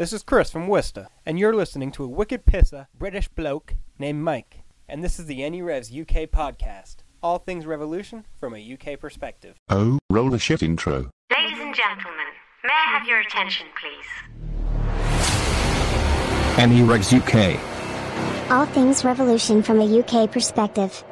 This is Chris from Worcester, and you're listening to a wicked pisser British bloke named Mike. And this is the NE Revs UK podcast. All things revolution from a UK perspective. Oh, roll a shit intro. Ladies and gentlemen, may I have your attention, please? NE Revs UK. All things revolution from a UK perspective.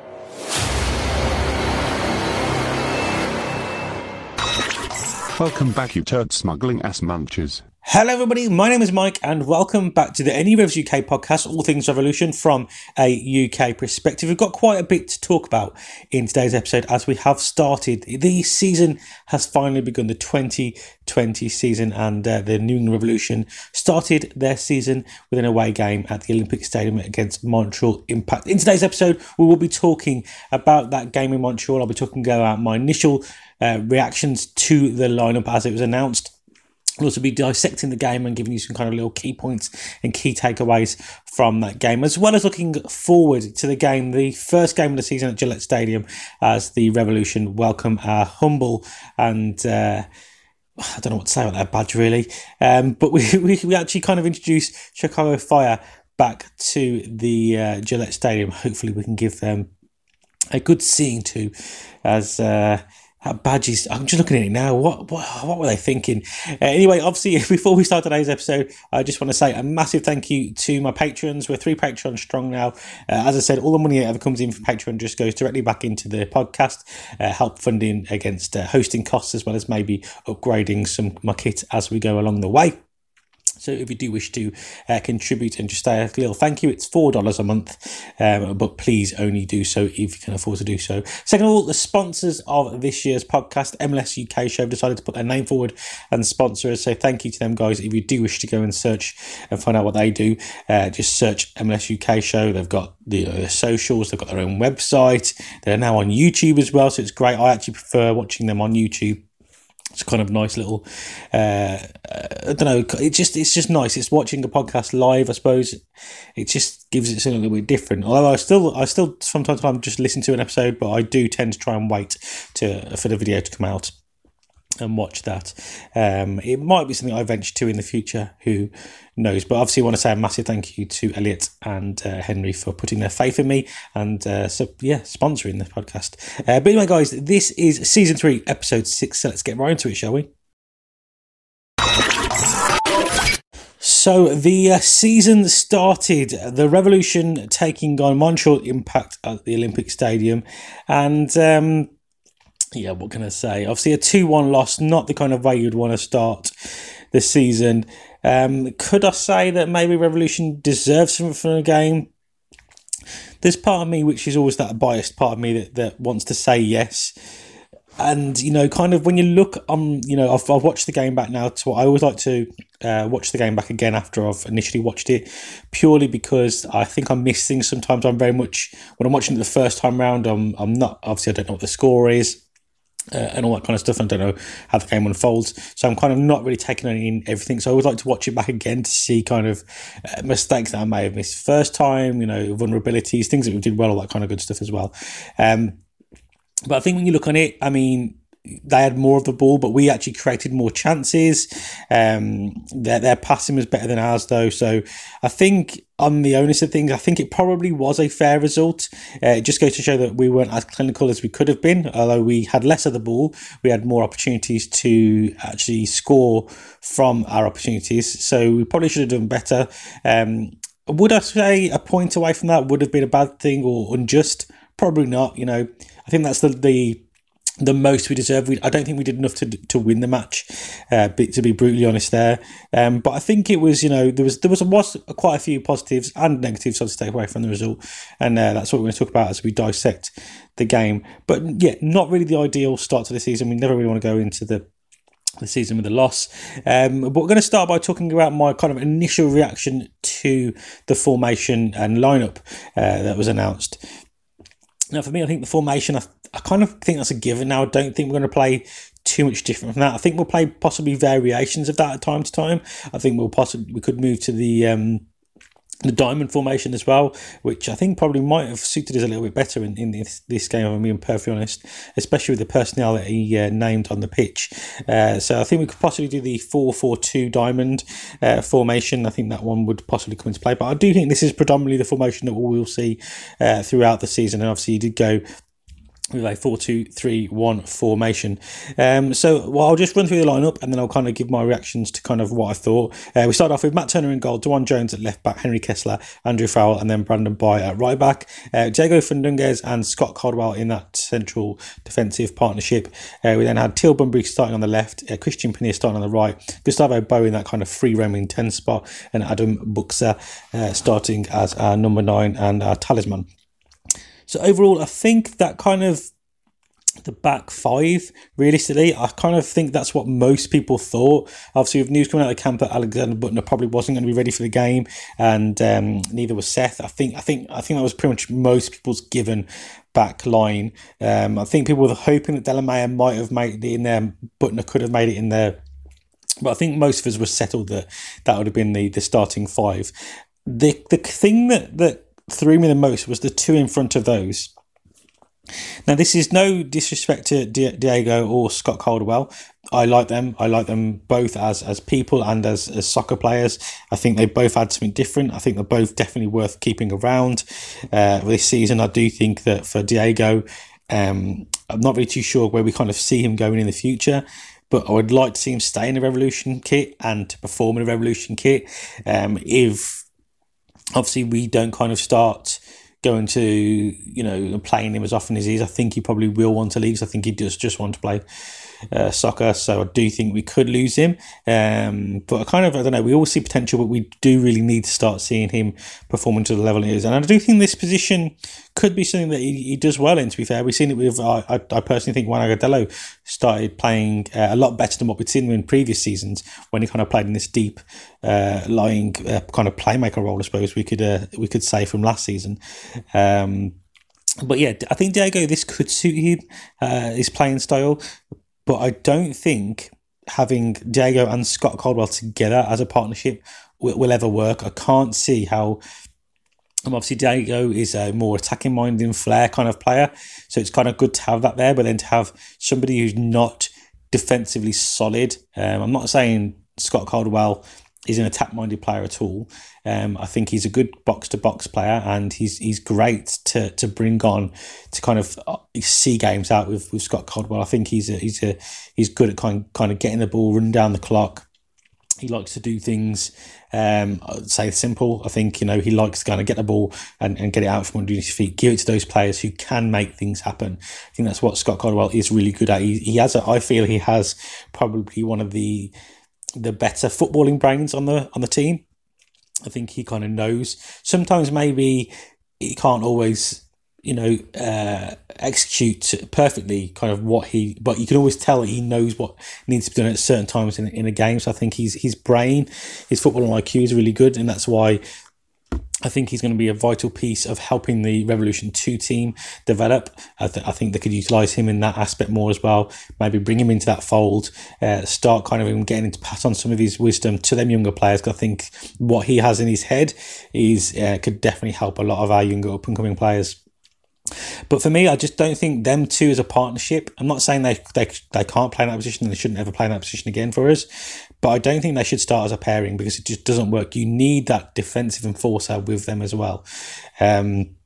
Welcome back, you turd smuggling ass munchers. Hello, everybody. My name is Mike, and welcome back to the NE Revs UK podcast, All Things Revolution from a UK perspective. We've got quite a bit to talk about in today's episode as we have started. The season has finally begun, the 2020 season, and uh, the New England Revolution started their season with an away game at the Olympic Stadium against Montreal Impact. In today's episode, we will be talking about that game in Montreal. I'll be talking about my initial uh, reactions to the lineup as it was announced We'll also be dissecting the game and giving you some kind of little key points and key takeaways from that game, as well as looking forward to the game, the first game of the season at Gillette Stadium, as the Revolution welcome our humble and uh, I don't know what to say about that badge really, um, but we, we, we actually kind of introduced Chicago Fire back to the uh, Gillette Stadium. Hopefully, we can give them a good seeing to as. Uh, that badge is. I'm just looking at it now. What what, what were they thinking? Uh, anyway, obviously, before we start today's episode, I just want to say a massive thank you to my patrons. We're three patrons strong now. Uh, as I said, all the money that ever comes in from Patreon just goes directly back into the podcast, uh, help funding against uh, hosting costs as well as maybe upgrading some my kit as we go along the way. So if you do wish to uh, contribute and just say a little thank you, it's four dollars a month, um, but please only do so if you can afford to do so. Second of all, the sponsors of this year's podcast, MLS UK Show, have decided to put their name forward and sponsor us. So thank you to them guys. If you do wish to go and search and find out what they do, uh, just search MLS UK Show. They've got the uh, socials, they've got their own website. They're now on YouTube as well, so it's great. I actually prefer watching them on YouTube it's kind of nice little uh, i don't know it just it's just nice. It's watching a podcast live i suppose. It just gives it something a little bit different. Although i still i still from time to time just listen to an episode but i do tend to try and wait to for the video to come out and watch that. Um, it might be something I venture to in the future. Who knows? But obviously, I want to say a massive thank you to Elliot and uh, Henry for putting their faith in me and uh, so yeah, sponsoring the podcast. Uh, but anyway, guys, this is season three, episode six. So let's get right into it, shall we? So the uh, season started, the Revolution taking on Montreal Impact at the Olympic Stadium, and um, yeah, what can I say? Obviously, a 2 1 loss, not the kind of way you'd want to start the season. Um, could I say that maybe Revolution deserves something from the game? There's part of me which is always that biased part of me that, that wants to say yes. And, you know, kind of when you look on, you know, I've, I've watched the game back now to I always like to uh, watch the game back again after I've initially watched it, purely because I think I miss things sometimes. I'm very much, when I'm watching it the first time round, I'm, I'm not, obviously, I don't know what the score is uh, and all that kind of stuff. I don't know how the game unfolds, so I'm kind of not really taking in everything. So I would like to watch it back again to see kind of uh, mistakes that I may have missed first time, you know, vulnerabilities, things that we did well, all that kind of good stuff as well. Um, but I think when you look on it, I mean, they had more of the ball, but we actually created more chances. Um, their their passing was better than ours, though. So I think on the onus of things, I think it probably was a fair result. Uh, it just goes to show that we weren't as clinical as we could have been. Although we had less of the ball, we had more opportunities to actually score from our opportunities. So we probably should have done better. Um, would I say a point away from that would have been a bad thing or unjust? Probably not. You know, I think that's the the the most we deserve. We, I don't think we did enough to to win the match, uh, to be brutally honest there. Um, but I think it was, you know, there was there was, was quite a few positives and negatives to take away from the result, and uh, that's what we're going to talk about as we dissect the game. But yeah, not really the ideal start to the season. We never really want to go into the the season with a loss. Um, but we're going to start by talking about my kind of initial reaction to the formation and lineup uh, that was announced. Now, for me, I think the formation, I, I kind of think that's a given now. I don't think we're going to play too much different from that. I think we'll play possibly variations of that at time to time. I think we'll possibly we could move to the um, the diamond formation as well, which I think probably might have suited us a little bit better in, in this, this game, I'm being perfectly honest, especially with the personnel that he uh, named on the pitch. Uh, so I think we could possibly do the 4 4 2 diamond uh, formation. I think that one would possibly come into play, but I do think this is predominantly the formation that we will see uh, throughout the season. And obviously, he did go with a 4 2 3 1 formation. Um, so well, I'll just run through the lineup and then I'll kind of give my reactions to kind of what I thought. Uh, we start off with Matt Turner in goal, DeJuan Jones at left back, Henry Kessler, Andrew Farrell, and then Brandon Bye at right back. Uh, Diego Fagundez and Scott Caldwell in that central defensive partnership. Uh, we then had Teal Bunbury starting on the left, uh, Christian Penilla starting on the right, Gustavo Bou in that kind of free roaming 10 spot, and Adam Buksa uh, starting as our number nine and our talisman. So overall, I think that kind of the back five, realistically, I kind of think that's what most people thought. Obviously, with news coming out of camp that Alexander Büttner probably wasn't going to be ready for the game, and um, neither was Seth. I think, I think, I think that was pretty much most people's given back line. Um, I think people were hoping that Delamea might have made it in there, Büttner could have made it in there. But I think most of us were settled that that would have been the, the starting five. The the thing that, that threw me the most was the two in front of those. Now, this is no disrespect to Diego or Scott Caldwell. I like them. I like them both as as people and as, as soccer players. I think they both had something different. I think they're both definitely worth keeping around uh, this season. I do think that for Diego, um, I'm not really too sure where we kind of see him going in the future but I would like to see him stay in the Revolution kit and to perform in a Revolution kit. Um, if obviously we don't kind of start going to you know playing him as often as he is. I think he probably will want to leave. I think he does just want to play uh, soccer. So I do think we could lose him. Um, but I kind of I don't know. We all see potential, but we do really need to start seeing him performing to the level he is. And I do think this position could be something that he, he does well in. To be fair, we've seen it with. I, I, personally think Juan Agudelo started playing uh, a lot better than what we'd seen in previous seasons when he kind of played in this deep, uh, lying uh, kind of playmaker role. I suppose we could uh, we could say from last season. Um, but yeah, I think Diego, this could suit him, uh, his playing style. But I don't think having Diego and Scott Caldwell together as a partnership will, will ever work. I can't see how. Um, obviously, Diego is a more attacking minded flair kind of player, so it's kind of good to have that there. But then to have somebody who's not defensively solid, um, I'm not saying Scott Caldwell is an attack minded player at all. Um, I think he's a good box to box player, and he's he's great to to bring on to kind of uh, see games out with, with Scott Caldwell. I think he's a, he's a he's good at kind kind of getting the ball, running down the clock. He likes to do things, um, I'd say simple. I think, you know, he likes to kind of get the ball and, and get it out from underneath his feet, give it to those players who can make things happen. I think that's what Scott Caldwell is really good at. He, he has, a, I feel he has probably one of the, the better footballing brains on the on the team. I think he kind of knows. Sometimes maybe he can't always, you know, uh, execute perfectly kind of what he, but you can always tell he knows what needs to be done at certain times in, in a game. So I think his his brain, his footballing IQ is really good, and that's why I think he's going to be a vital piece of helping the Revolution 2 team develop. I, th- I think they could utilise him in that aspect more as well. Maybe bring him into that fold, uh, start kind of him getting into pass on some of his wisdom to them younger players. Cause I think what he has in his head is uh, could definitely help a lot of our younger up and coming players. But for me, I just don't think them two as a partnership. I'm not saying they they, they can't play in that position and they shouldn't ever play in that position again for us. But I don't think they should start as a pairing because it just doesn't work. You need that defensive enforcer with them as well. Um,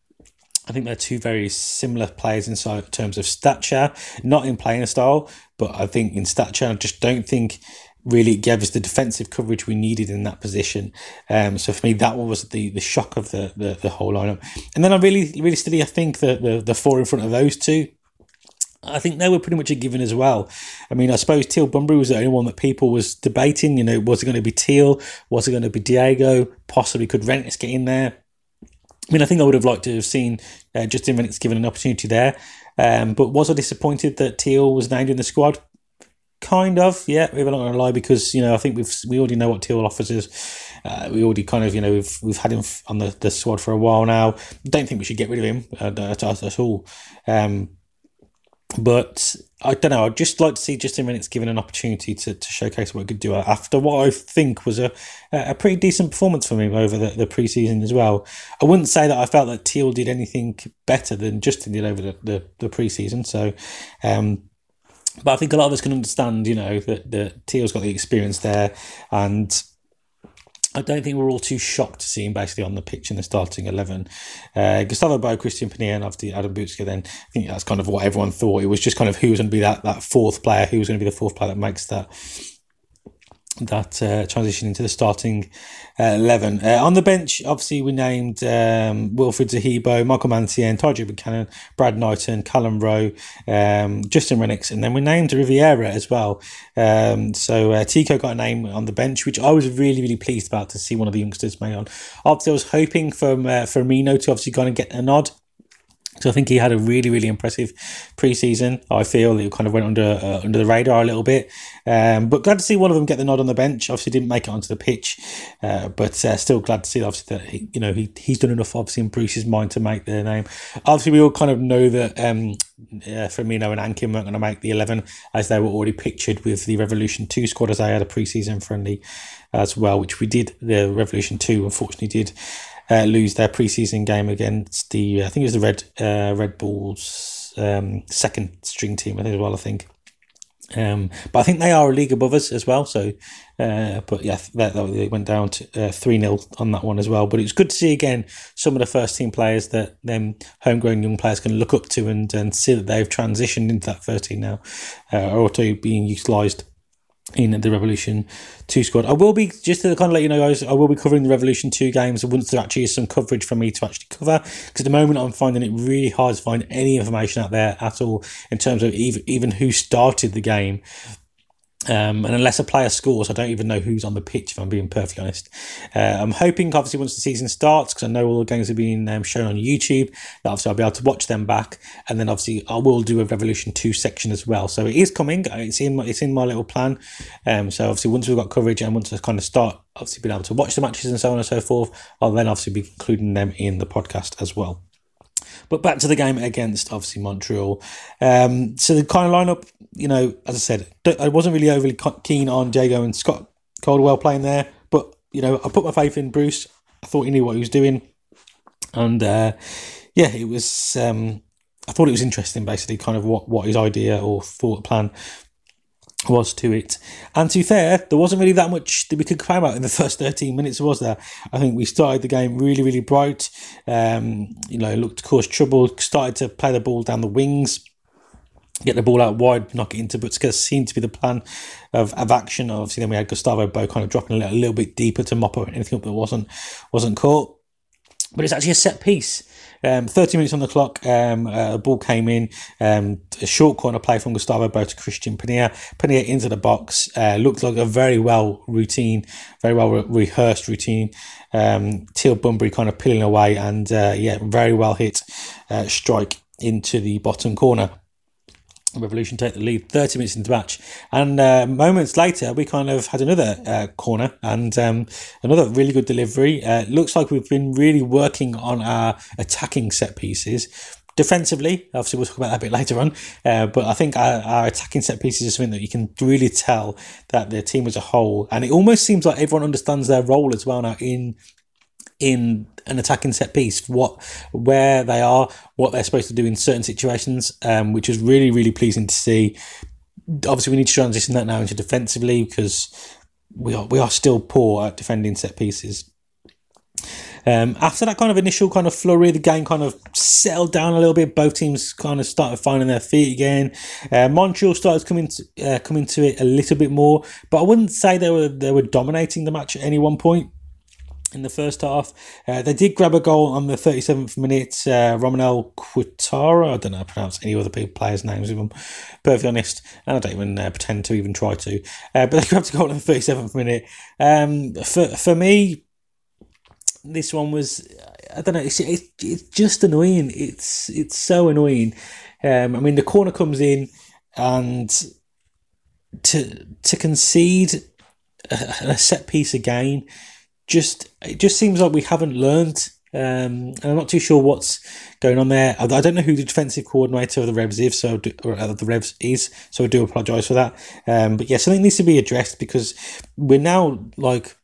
I think they're two very similar players in terms of stature, not in playing style, but I think in stature, I just don't think really gave us the defensive coverage we needed in that position. Um, so for me, that was the the shock of the the, the whole lineup. And then I really, really steady. I think that the the four in front of those two. I think they were pretty much a given as well. I mean, I suppose Teal Bunbury was the only one that people was debating. You know, was it going to be Teal? Was it going to be Diego? Possibly could Rennicks get in there? I mean, I think I would have liked to have seen uh, Justin Rennicks given an opportunity there. Um, but was I disappointed that Teal was named in the squad? Kind of, yeah. We're not going to lie because you know I think we've we already know what Teal offers us. Uh, we already kind of you know we've we've had him on the, the squad for a while now. Don't think we should get rid of him uh, at, at, all. Um, but I don't know. I'd just like to see Justin Rennicks given an opportunity to, to showcase what he could do after what I think was a a pretty decent performance from him over the, the preseason as well. I wouldn't say that I felt that Teal did anything better than Justin did over the, the, the preseason. So, um, but I think a lot of us can understand, you know, that, that Teal's got the experience there and I don't think we're all too shocked to see him basically on the pitch in the starting 11. Uh, Gustavo Bou, Christian Penilla, and Adam Buksa then. I think that's kind of what everyone thought. It was just kind of who was going to be that, that fourth player, who was going to be the fourth player that makes that that uh, transition into the starting uh, 11. Uh, on the bench, obviously, we named um, Wilfried Zahibo, Michael Mancienne, Tyree Buchanan, Brad Knighton, Callum Rowe, um, Justin Rennicks, and then we named Riviera as well. Um, so uh, Tico got a name on the bench, which I was really, really pleased about to see one of the youngsters made on. Obviously, I was hoping for, uh, for Mino to obviously kind of get a nod. So I think he had a really, really impressive preseason. I feel he kind of went under uh, under the radar a little bit, um, but glad to see one of them get the nod on the bench. Obviously, didn't make it onto the pitch, uh, but uh, still glad to see obviously that he, you know he he's done enough obviously in Bruce's mind to make their name. Obviously, we all kind of know that um, uh, Firmino and Ankin weren't going to make the eleven as they were already pictured with the Revolution Two squad as they had a preseason friendly as well, which we did. The Revolution Two unfortunately did uh, lose their preseason game against the I think it was the Red uh, Red Bulls um, second string team as well. I think. Um, but I think they are a league above us as well. So, uh, but yeah, that, that, they went down to uh, three 0 on that one as well. But it's good to see again some of the first team players that them homegrown young players can look up to and, and see that they've transitioned into that first team now, uh, are also being utilised in the Revolution 2 squad. I will be, just to kind of let you know, guys, I will be covering the Revolution 2 games once there actually is some coverage for me to actually cover. Because at the moment, I'm finding it really hard to find any information out there at all in terms of even, even who started the game. Um, and unless a player scores, I don't even know who's on the pitch, if I'm being perfectly honest. Uh, I'm hoping, obviously, once the season starts, because I know all the games have been um, shown on YouTube, that obviously I'll be able to watch them back. And then, obviously, I will do a Revolution 2 section as well. So it is coming. It's in my, it's in my little plan. Um, so, obviously, once we've got coverage and once I kind of start, obviously, being able to watch the matches and so on and so forth, I'll then obviously be including them in the podcast as well. But back to the game against obviously Montreal. Um, so the kind of lineup, you know, as I said, I wasn't really overly keen on Diego and Scott Caldwell playing there, but you know, I put my faith in Bruce. I thought he knew what he was doing, and uh, yeah, it was. Um, I thought it was interesting, basically, kind of what what his idea or thought plan was to it. And to be fair, there wasn't really that much that we could complain about in the first 13 minutes, was there? I think we started the game really, really bright. Um, you know, looked to cause trouble, started to play the ball down the wings, get the ball out wide, knock it into Buksa seemed to be the plan of, of action. Obviously, then we had Gustavo Bou kind of dropping a little, a little bit deeper to mop up anything that wasn't wasn't caught. But it's actually a set piece. Um, 30 minutes on the clock, um, uh, a ball came in, um, a short corner play from Gustavo Bou to Christian Penilla. Penilla into the box, uh, looked like a very well routine, very well re- rehearsed routine. Um, Teal Bunbury kind of peeling away and, uh, yeah, very well hit uh, strike into the bottom corner. Revolution take the lead 30 minutes into the match. And uh, moments later, we kind of had another uh, corner and um, another really good delivery. Uh, looks like we've been really working on our attacking set pieces. Defensively, obviously, we'll talk about that a bit later on. Uh, but I think our, our, attacking set pieces is something that you can really tell that the team as a whole, and it almost seems like everyone understands their role as well now in in an attacking set piece, what where they are, what they're supposed to do in certain situations, um, which is really really pleasing to see. Obviously, we need to transition that now into defensively because we are we are still poor at defending set pieces. Um, after that kind of initial kind of flurry, the game kind of settled down a little bit. Both teams kind of started finding their feet again. Uh, Montreal started coming to, uh, coming to it a little bit more, but I wouldn't say they were they were dominating the match at any one point in the first half. Uh, they did grab a goal on the 37th minute. Uh, Romanel Quintara, I don't know how to pronounce any other people, players' names, if I'm perfectly honest, and I don't even uh, pretend to even try to. Uh, but they grabbed a goal in the 37th minute. Um, for, for me, this one was, I don't know, it's, it's, it's just annoying. It's, it's so annoying. Um, I mean, the corner comes in and to, to concede a, a set piece again just it just seems like we haven't learned Um, and I'm not too sure what's going on there. I, don't know who the defensive coordinator of the Revs is, so do, or uh, the Revs is. So I do apologise for that. Um, but yeah, something needs to be addressed because we're now like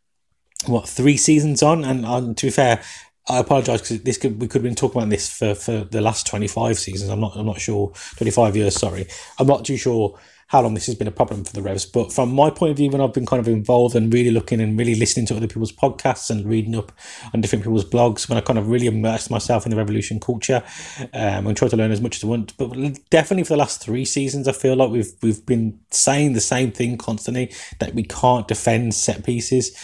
what three seasons on, and, and to be fair, I apologise because this could we could have been talking about this for, for the last twenty five seasons. I'm not I'm not sure twenty five years. Sorry, I'm not too sure how long this has been a problem for the Revs. But from my point of view, when I've been kind of involved and really looking and really listening to other people's podcasts and reading up on different people's blogs, when I kind of really immersed myself in the Revolution culture um, and tried to learn as much as I want. But definitely for the last three seasons, I feel like we've we've been saying the same thing constantly that we can't defend set pieces.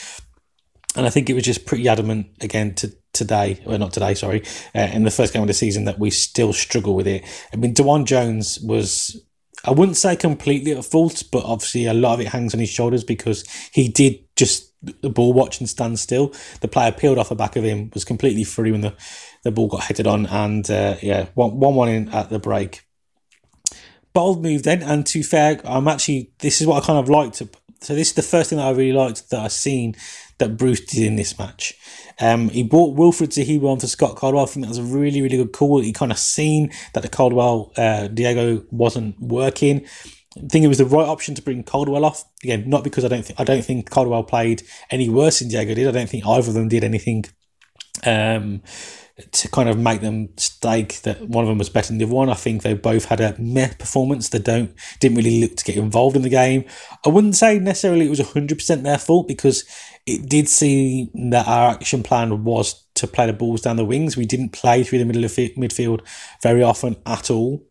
And I think it was just pretty adamant again to today, or not today, sorry, uh, in the first game of the season that we still struggle with it. I mean, DeJuan Jones was I wouldn't say completely at fault, but obviously a lot of it hangs on his shoulders because he did just the ball watch and stand still. The player peeled off the back of him, was completely free when the, the ball got headed on, and uh, yeah, one, one one in at the break. Bold move then, and to fair, I'm actually this is what I kind of liked. So this is the first thing that I really liked that I've seen that Bruce did in this match. Um, he brought Wilfried Zahibo on for Scott Caldwell. I think that was a really, really good call. He kind of seen that the Caldwell uh, Diego wasn't working. I think it was the right option to bring Caldwell off again. Not because I don't think I don't think Caldwell played any worse than Diego did. I don't think either of them did anything um, to kind of make them stake that one of them was better than the other one. I think they both had a meh performance. They don't didn't really look to get involved in the game. I wouldn't say necessarily it was hundred percent their fault because it did seem that our action plan was to play the balls down the wings. We didn't play through the middle of midfield very often at all,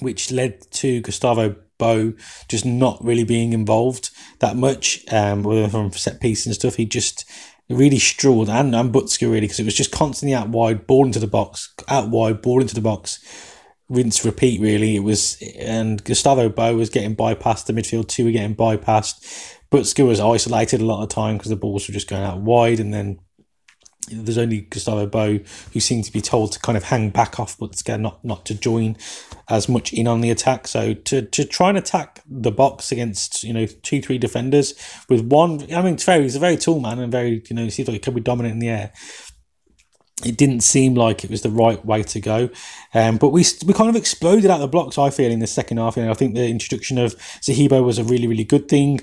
which led to Gustavo Bou just not really being involved that much, um, from set piece and stuff. He just really struggled, and, and Buksa really, because it was just constantly out wide, ball into the box, out wide, ball into the box rinse repeat really. It was and Gustavo Bou was getting bypassed the midfield two were getting bypassed. Buksa was isolated a lot of time because the balls were just going out wide, and then there's only Gustavo Bou who seemed to be told to kind of hang back off Buksa, not not to join as much in on the attack. So to to try and attack the box against you know two three defenders with one, I mean, it's very he's a very tall man and very you know he seems like he could be dominant in the air it didn't seem like it was the right way to go. Um, but we we kind of exploded out the blocks. I feel in the second half. Know, I think the introduction of Zahibo was a really really good thing.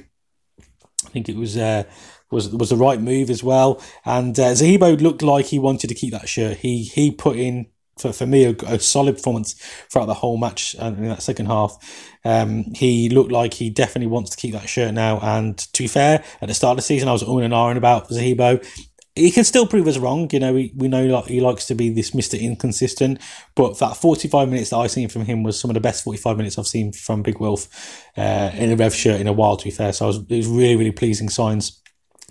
I think it was uh, was was the right move as well. And uh, Zahibo looked like he wanted to keep that shirt. He he put in for, for me a, a solid performance throughout the whole match uh, in that second half. Um, he looked like he definitely wants to keep that shirt now. And to be fair, at the start of the season, I was on and on about Zahibo he can still prove us wrong. You know, we, we know like he likes to be this Mister Inconsistent, but that forty five minutes that I've seen from him was some of the best forty five minutes I've seen from Big Wolf uh, in a Rev shirt in a while. To be fair, so I was it was really really pleasing signs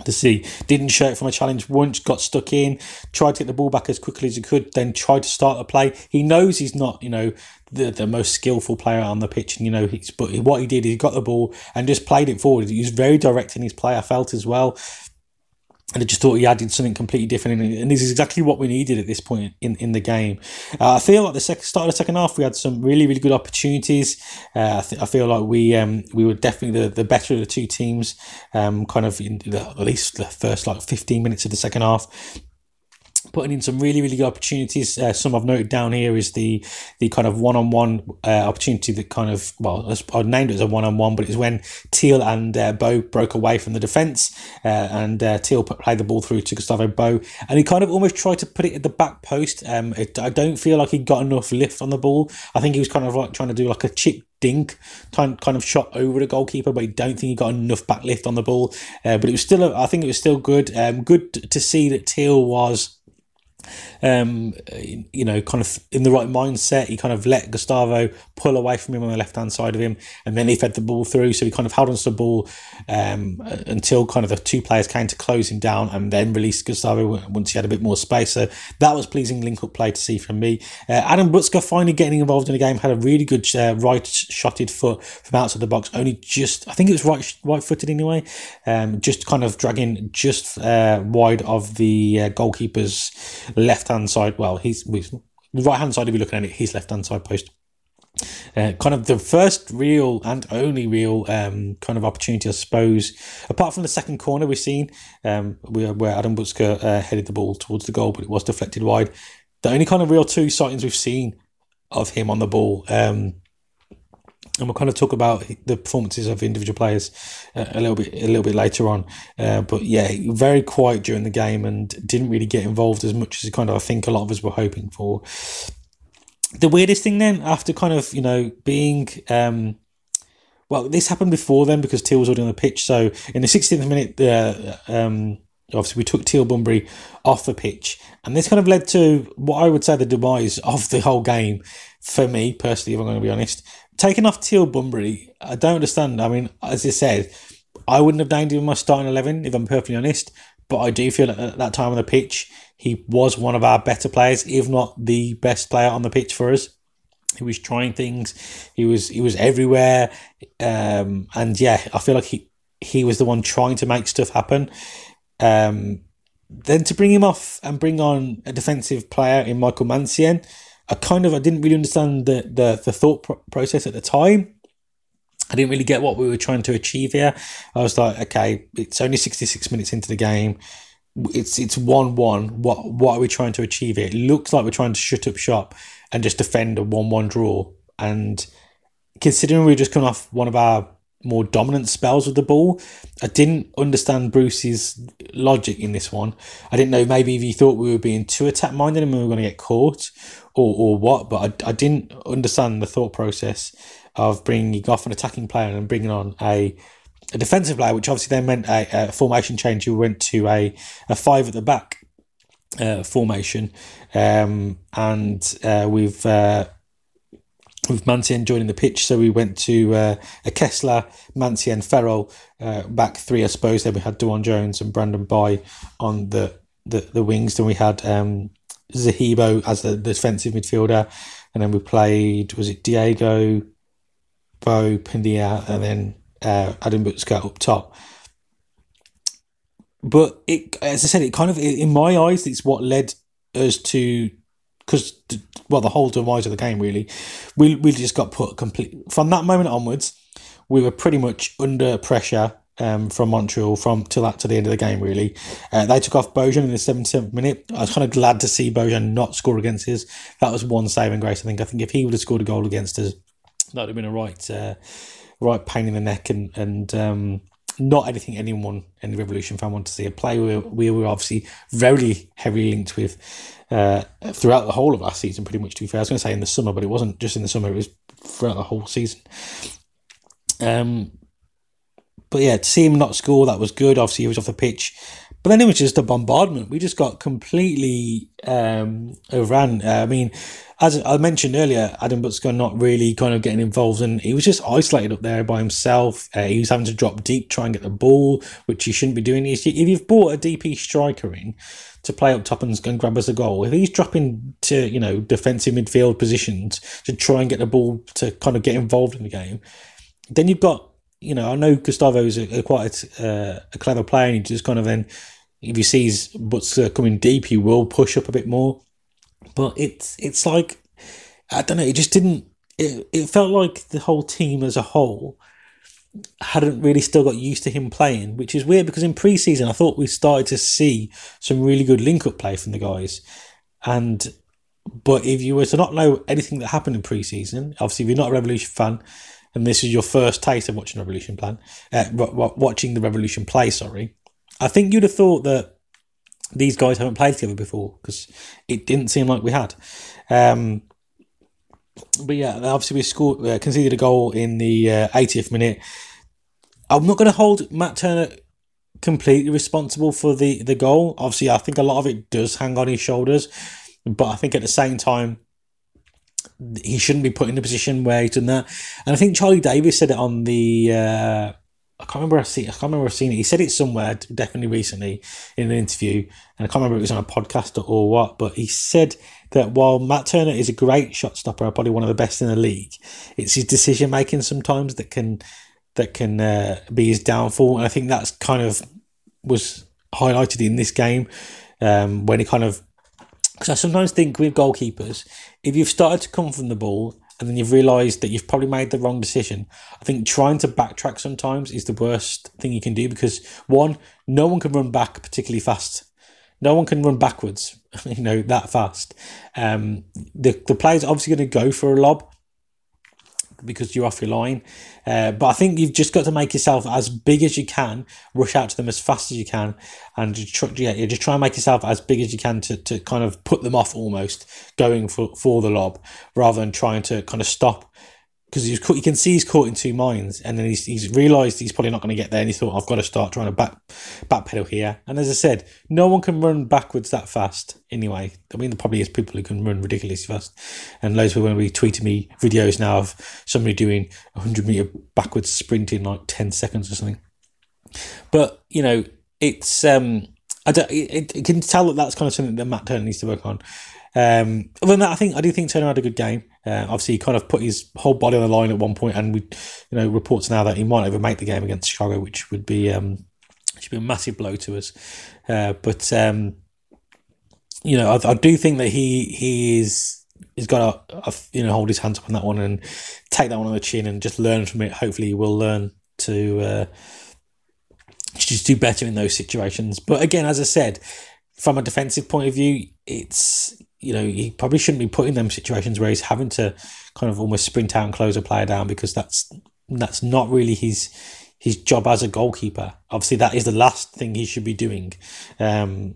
to see. Didn't show it from a challenge once, got stuck in, tried to get the ball back as quickly as he could, then tried to start a play. He knows he's not, you know, the, the most skillful player on the pitch, and you know, he's but what he did, he got the ball and just played it forward. He was very direct in his play. I felt as well and I just thought he added something completely different, and this is exactly what we needed at this point in, in the game. Uh, I feel like the start of the second half, we had some really really good opportunities. Uh, I, th- I, feel like we um, we were definitely the, the better of the two teams, um, kind of in the, at least the first like fifteen minutes of the second half putting in some really really good opportunities. Uh, some I've noted down here is the the kind of one on one opportunity that kind of well I named it as a one on one, but it's when Teal and uh, Bou broke away from the defence uh, and uh, Teal played the ball through to Gustavo Bou, and he kind of almost tried to put it at the back post. Um, it, I don't feel like he got enough lift on the ball. I think he was kind of like trying to do like a chip dink kind of shot over the goalkeeper, but I don't think he got enough back lift on the ball. Uh, but it was still, a, I think it was still good. Um, good to see that Teal was um, you know, kind of in the right mindset. He kind of let Gustavo pull away from him on the left hand side of him, and then he fed the ball through. So he kind of held on to the ball um, until kind of the two players came to close him down, and then released Gustavo once he had a bit more space. So that was pleasing link up play to see from me. Uh, Adam Buksa finally getting involved in the game had a really good uh, right shotted foot from outside the box. Only just, I think it was right right footed anyway. Um, just kind of dragging just uh, wide of the uh, goalkeeper's left hand side. Well, he's, he's right hand side. If you're looking at it, his left hand side post. Uh, kind of the first real and only real um, kind of opportunity, I suppose, apart from the second corner we've seen, um, where, where Adam Buksa uh, headed the ball towards the goal, but it was deflected wide. The only kind of real two sightings we've seen of him on the ball. Um, and we'll kind of talk about the performances of individual players uh, a little bit a little bit later on. Uh, but yeah, very quiet during the game and didn't really get involved as much as kind of I think a lot of us were hoping for. The weirdest thing then, after kind of you know being um, well, this happened before then because Teal was already on the pitch. So in the 16th minute, uh, um, obviously we took Teal Bunbury off the pitch, and this kind of led to what I would say the demise of the whole game for me personally. If I'm going to be honest, taking off Teal Bunbury, I don't understand. I mean, as I said, I wouldn't have named him in my starting 11, if I'm perfectly honest. But I do feel at that time on the pitch, he was one of our better players, if not the best player on the pitch for us. He was trying things. He was he was everywhere, um, and yeah, I feel like he he was the one trying to make stuff happen. Um, then to bring him off and bring on a defensive player in Michael Mancienne, I kind of I didn't really understand the the, the thought pro- process at the time. I didn't really get what we were trying to achieve here. I was like, okay, it's only sixty six minutes into the game. It's it's one one. What what are we trying to achieve here? It looks like we're trying to shut up shop and just defend a one one draw. And considering we just coming off one of our more dominant spells with the ball. I didn't understand Bruce's logic in this one. I didn't know maybe if he thought we were being too attack minded and we were going to get caught or, or what, but I, I didn't understand the thought process of bringing off an attacking player and bringing on a, a defensive player, which obviously then meant a, a formation change. You went to a, a five at the back uh, formation, um, and uh, we've uh, with Mancienne joining the pitch. So we went to uh, a Kessler, Mancienne, Farrell, uh, back three, I suppose. Then we had DeJuan Jones and Brandon Bye on the, the, the wings. Then we had um, Zahibo as the, defensive midfielder. And then we played, was it Diego, Bou, Penilla, and then uh, Adam Buksa up top. But it, as I said, it kind of, in my eyes, it's what led us to because well the whole demise of the game really we we just got put complete from that moment onwards we were pretty much under pressure um, from Montreal from to that to the end of the game really uh, they took off Bojan in the 77th minute I was kind of glad to see Bojan not score against us that was one saving grace I think I think if he would have scored a goal against us that would have been a right uh, right pain in the neck and and um, not anything anyone in the Revolution fan wanted to see. A player we, we were obviously very heavily linked with uh, throughout the whole of last season, pretty much. To be fair, I was going to say in the summer, but it wasn't just in the summer; it was throughout the whole season. Um, but yeah, to see him not score, that was good. Obviously, he was off the pitch. But then it was just a bombardment. We just got completely um, overrun. Uh, I mean, as I mentioned earlier, Adam Buksa not really kind of getting involved, and he was just isolated up there by himself. Uh, he was having to drop deep, try and get the ball, which he shouldn't be doing. If you've bought a DP striker in to play up top and grab us a goal, if he's dropping to you know defensive midfield positions to try and get the ball to kind of get involved in the game, then you've got you know I know Gustavo is a, a quite a, uh, a clever player, and he just kind of then if he sees Buksa coming deep, he will push up a bit more. But it's it's like I don't know. It just didn't. It, it felt like the whole team as a whole hadn't really still got used to him playing, which is weird because in pre-season I thought we started to see some really good link-up play from the guys, and but if you were to not know anything that happened in pre-season, obviously if you're not a Revolution fan, and this is your first taste of watching Revolution plan, uh, watching the Revolution play, sorry, I think you'd have thought that these guys haven't played together before because it didn't seem like we had. Um, but yeah, obviously we scored, uh, conceded a goal in the uh, 80th minute. I'm not going to hold Matt Turner completely responsible for the the goal. Obviously, I think a lot of it does hang on his shoulders, but I think at the same time he shouldn't be put in a position where he's done that. And I think Charlie Davies said it on the uh, I can't remember I see I can't remember I've seen it. He said it somewhere definitely recently in an interview, and I can't remember if it was on a podcast or what. But he said that while Matt Turner is a great shot stopper, probably one of the best in the league, it's his decision making sometimes that can that can uh, be his downfall. And I think that's kind of was highlighted in this game um, when he kind of because I sometimes think with goalkeepers, if you've started to come from the ball and then you've realised that you've probably made the wrong decision. I think trying to backtrack sometimes is the worst thing you can do because one, no one can run back particularly fast. No one can run backwards, you know, that fast. Um, the the player's obviously going to go for a lob because you're off your line. Uh, but I think you've just got to make yourself as big as you can, rush out to them as fast as you can, and just try, yeah, just try and make yourself as big as you can to, to kind of put them off almost going for, for the lob rather than trying to kind of stop because you can see he's caught in two minds, and then he's, he's realised he's probably not going to get there, and he thought, I've got to start trying to back backpedal here. And as I said, no one can run backwards that fast anyway. I mean, there probably is people who can run ridiculously fast, and loads of people will be tweeting me videos now of somebody doing a hundred meter backwards sprint in like ten seconds or something. But you know, it's um, I don't, it, it can tell that that's kind of something that Matt Turner needs to work on. Um, other than that, I think I do think Turner had a good game. Uh, obviously, he kind of put his whole body on the line at one point, and we, you know, reports now that he might even make the game against Chicago, which would be um, should be a massive blow to us. Uh, but um, you know, I, I, do think that he he is he's got to you know hold his hands up on that one and take that one on the chin and just learn from it. Hopefully, he will learn to uh, just do better in those situations. But again, as I said, from a defensive point of view, it's you know, he probably shouldn't be put in them situations where he's having to kind of almost sprint out and close a player down because that's that's not really his his job as a goalkeeper. Obviously, that is the last thing he should be doing. Um,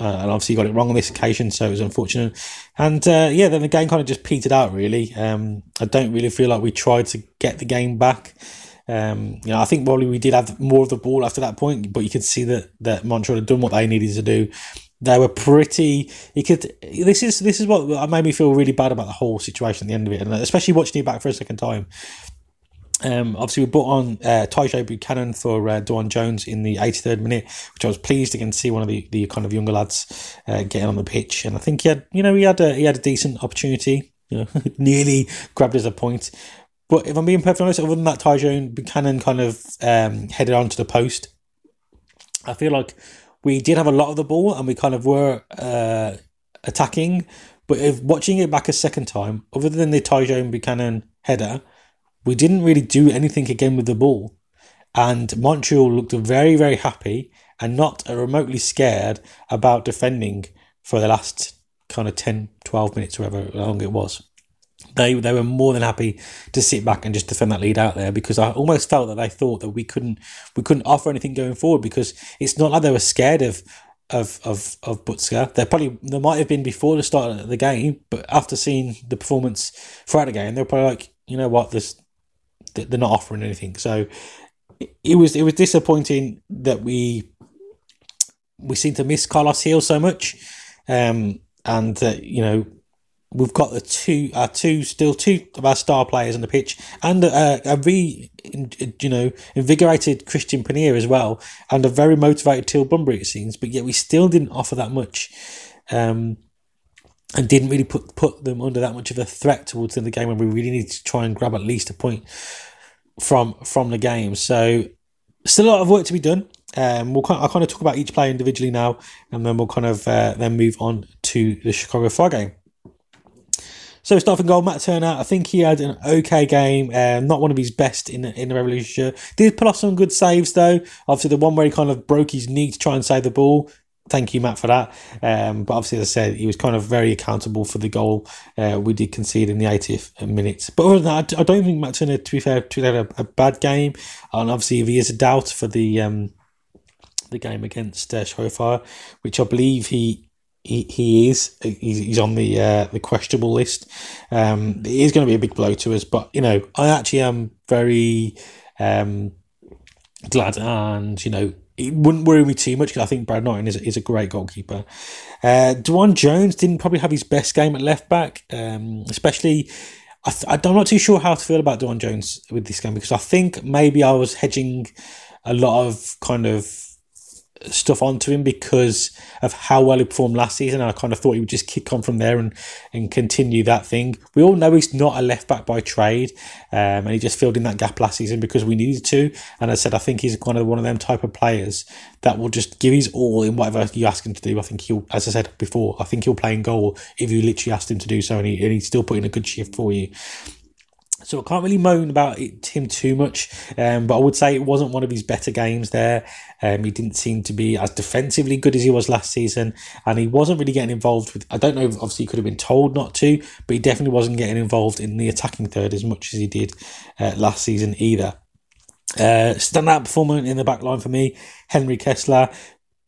uh, and obviously, got it wrong on this occasion, so it was unfortunate. And uh, yeah, then the game kind of just petered out. Really, um, I don't really feel like we tried to get the game back. Um, you know, I think probably we did have more of the ball after that point, but you could see that that Montreal had done what they needed to do they were pretty. You could. This is this is what made me feel really bad about the whole situation at the end of it, and especially watching it back for a second time. Um, obviously, we brought on uh, Tajon Buchanan for uh, DeJuan Jones in the 83rd minute, which I was pleased again to see one of the, the kind of younger lads uh, getting on the pitch, and I think he had, you know, he had a he had a decent opportunity, you know, nearly grabbed as a point. But if I'm being perfectly honest, other than that, Tajon Buchanan kind of um, headed onto the post. I feel like we did have a lot of the ball and we kind of were uh, attacking. But if watching it back a second time, other than the Tajon and Buchanan header, we didn't really do anything again with the ball. And Montreal looked very, very happy and not remotely scared about defending for the last kind of 10, 12 minutes, whatever long it was they they were more than happy to sit back and just defend that lead out there because I almost felt that they thought that we couldn't we couldn't offer anything going forward because it's not like they were scared of of of of Buksa. They probably they might have been before the start of the game, but after seeing the performance throughout the game, they're probably like, you know what, this they're not offering anything. So it was it was disappointing that we we seem to miss Carlos Gil so much, um, and uh, you know we've got the two, our two, still two of our star players on the pitch, and a, a re, you know, invigorated Christian Penilla as well, and a very motivated Teal Bunbury it seems, but yet we still didn't offer that much, um, and didn't really put put them under that much of a threat towards the end of the game when we really need to try and grab at least a point from from the game. So still a lot of work to be done. Um, we'll kind of, I'll kind of talk about each player individually now, and then we'll kind of uh, then move on to the Chicago Fire game. So starting goal, Matt Turner. I think he had an okay game. Um, not one of his best in the, in the Revolution. Did pull off some good saves though. Obviously, the one where he kind of broke his knee to try and save the ball. Thank you, Matt, for that. Um, but obviously, as I said, he was kind of very accountable for the goal uh, we did concede in the 80th minute. But other than that, I don't think Matt Turner, to be fair, had a, a bad game. And obviously, if he is a doubt for the um, the game against uh, Fire, which I believe he he, he is he's, he's on the uh, the questionable list. Um, it is going to be a big blow to us, but you know I actually am very um, glad, and you know it wouldn't worry me too much because I think Brad Knighton is, is a great goalkeeper. Uh, DeJuan Jones didn't probably have his best game at left back, um, especially. I th- I'm not too sure how to feel about DeJuan Jones with this game because I think maybe I was hedging a lot of kind of stuff onto him because of how well he performed last season. I kind of thought he would just kick on from there and, and continue that thing. We all know he's not a left back by trade, um, and he just filled in that gap last season because we needed to. And I said I think he's kind of one of them type of players that will just give his all in whatever you ask him to do. I think he'll, as I said before, I think he'll play in goal if you literally asked him to do so, and, he, and he's still putting a good shift for you. So I can't really moan about it, him too much, um, but I would say it wasn't one of his better games there. Um, he didn't seem to be as defensively good as he was last season, and he wasn't really getting involved with. I don't know, obviously, he could have been told not to, but he definitely wasn't getting involved in the attacking third as much as he did uh, last season either. Uh, standout performer in the back line for me, Henry Kessler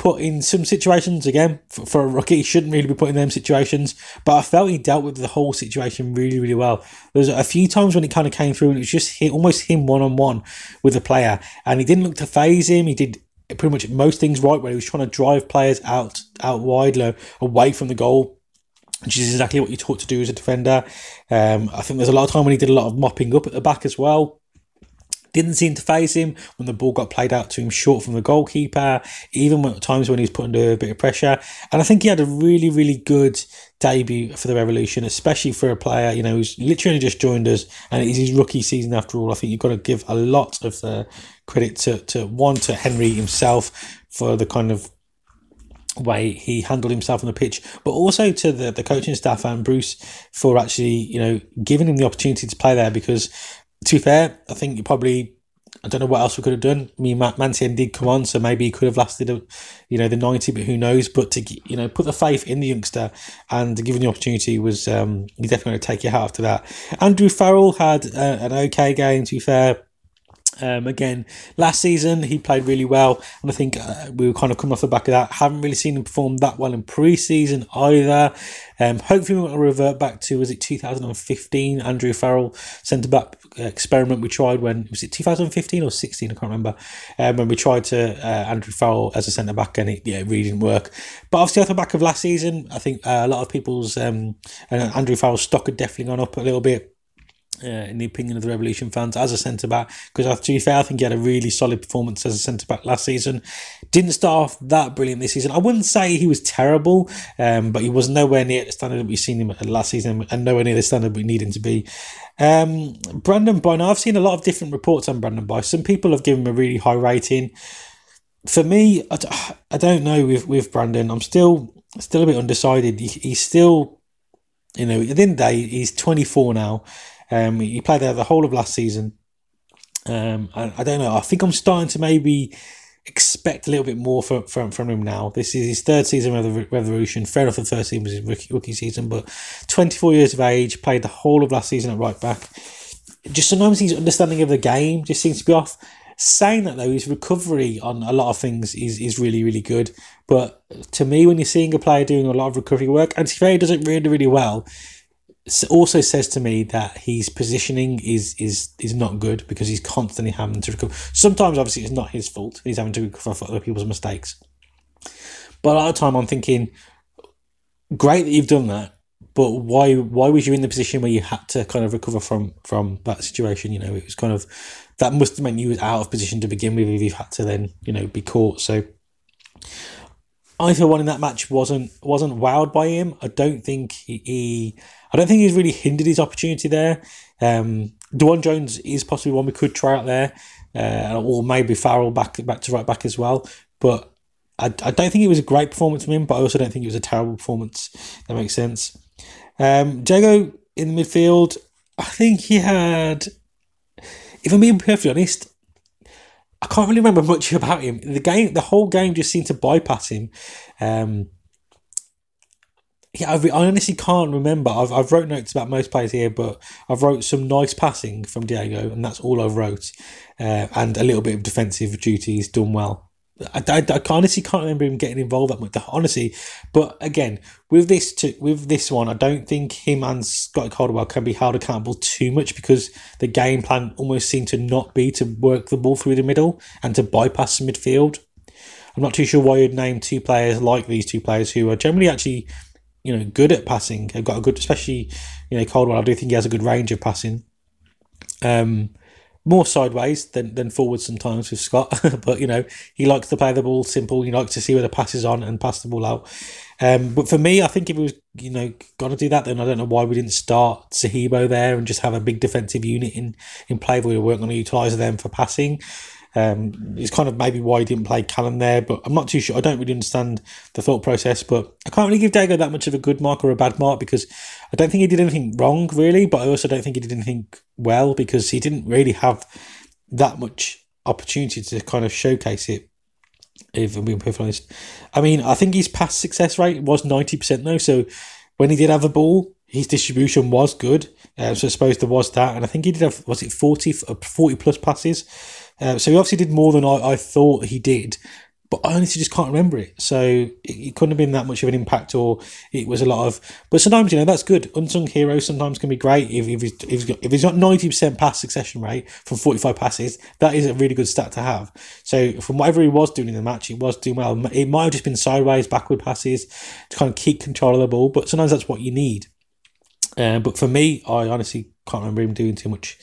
put in some situations again for, for, a rookie. He shouldn't really be put in them situations, but I felt he dealt with the whole situation really, really well. There was a few times when he kind of came through and it was just him, almost him one on one with the player, and he didn't look to phase him. He did pretty much most things right where he was trying to drive players out out wide, low, away from the goal. Which is exactly what you're taught to do as a defender. Um, I think there's a lot of time when he did a lot of mopping up at the back as well didn't seem to phase him when the ball got played out to him short from the goalkeeper, even at times when he was put under a bit of pressure. And I think he had a really, really good debut for the Revolution, especially for a player, you know, who's literally just joined us and it is his rookie season after all. I think you've got to give a lot of the credit to, to one, to Henry himself for the kind of way he handled himself on the pitch, but also to the, the coaching staff and Bruce for actually, you know, giving him the opportunity to play there because to be fair, I think you probably I don't know what else we could have done. I mean, Mancienne did come on, so maybe he could have lasted, you know, the ninety, but who knows? But to you know, put the faith in the youngster and given the opportunity was um, you definitely going to take your hat after that. Andrew Farrell had uh, an okay game. To be fair, um, again, last season he played really well, and I think uh, we were kind of coming off the back of that. Haven't really seen him perform that well in pre-season either. Um, hopefully, to revert back to was it 2015 Andrew Farrell centre back experiment we tried when was it 2015 or 16? I can't remember. Um, when we tried to uh, Andrew Farrell as a centre back, and it yeah really didn't work. But obviously, off the back of last season, I think uh, a lot of people's um, Andrew Farrell's stock had definitely gone up a little bit uh, in the opinion of the Revolution fans, as a centre back. Because to be fair, I think he had a really solid performance as a centre back last season. Didn't start off that brilliant this season. I wouldn't say he was terrible, um, but he was nowhere near the standard that we've seen him last season, and nowhere near the standard we need him to be. Um, Brandon Bye. Now, I've seen a lot of different reports on Brandon Bye. Some people have given him a really high rating. For me, I, I don't know with with Brandon. I'm still still a bit undecided. He, he's still, you know, at the end of the day, he's 24 now. Um, he played there the whole of last season. Um, I, I, don't know. I think I'm starting to maybe expect a little bit more from, from, from him now. This is his third season of the Revolution. Fair enough, the first season was his rookie, rookie season, but 24 years of age, played the whole of last season at right back. Just sometimes his understanding of the game just seems to be off. Saying that though, his recovery on a lot of things is, is really, really good. But to me, when you're seeing a player doing a lot of recovery work, and Tifei does it really, really well, also says to me that his positioning is is is not good because he's constantly having to recover. Sometimes, obviously, it's not his fault. He's having to recover for other people's mistakes. But a lot of time, I'm thinking, great that you've done that, but why why was you in the position where you had to kind of recover from from that situation? You know, it was kind of that must have meant you was out of position to begin with if you've had to then you know be caught. So. I feel one in that match wasn't wasn't wowed by him. I don't think he, he I don't think he's really hindered his opportunity there. Um, DeJuan Jones is possibly one we could try out there, uh, or maybe Farrell back back to right back as well. But I, I don't think it was a great performance from him, but I also don't think it was a terrible performance. That makes sense. Um, Diego in the midfield, I think he had. If I'm being perfectly honest, I can't really remember much about him. The game, the whole game, just seemed to bypass him. Um, yeah, I, I honestly can't remember. I've, I've wrote notes about most players here, but I've wrote some nice passing from Diego, and that's all I've wrote, uh, and a little bit of defensive duties done well. I, I, I honestly can't remember him getting involved that much. Honestly, but again, with this to, with this one, I don't think him and Scott Caldwell can be held accountable too much because the game plan almost seemed to not be to work the ball through the middle and to bypass the midfield. I'm not too sure why you'd name two players like these two players who are generally actually you know, good at passing. I've got a good, especially you know, Caldwell. I do think he has a good range of passing. Um, more sideways than, than forward sometimes with Scott, but you know he likes to play the ball simple. He likes to see where the pass is on and pass the ball out. Um, but for me, I think if he was you know gonna do that, then I don't know why we didn't start Zahibo there and just have a big defensive unit in in play where we weren't going to utilise them for passing. Um, it's kind of maybe why he didn't play Callum there, but I'm not too sure. I don't really understand the thought process, but I can't really give Diego that much of a good mark or a bad mark because I don't think he did anything wrong, really, but I also don't think he did anything well because he didn't really have that much opportunity to kind of showcase it. If I'm being perfectly honest, I mean, I think his past success rate was 90% though, so when he did have a ball, his distribution was good. Uh, so I suppose there was that, and I think he did have was it 40, 40 plus passes. Uh, so he obviously did more than I, I thought he did, but I honestly just can't remember it. So it, it, couldn't have been that much of an impact, or it was a lot of. But sometimes you know that's good. Unsung heroes sometimes can be great if, if he's if he's got if he's got ninety percent pass succession rate from forty five passes. That is a really good stat to have. So from whatever he was doing in the match, he was doing well. It might have just been sideways, backward passes to kind of keep control of the ball, but sometimes that's what you need. Uh, but for me, I honestly can't remember him doing too much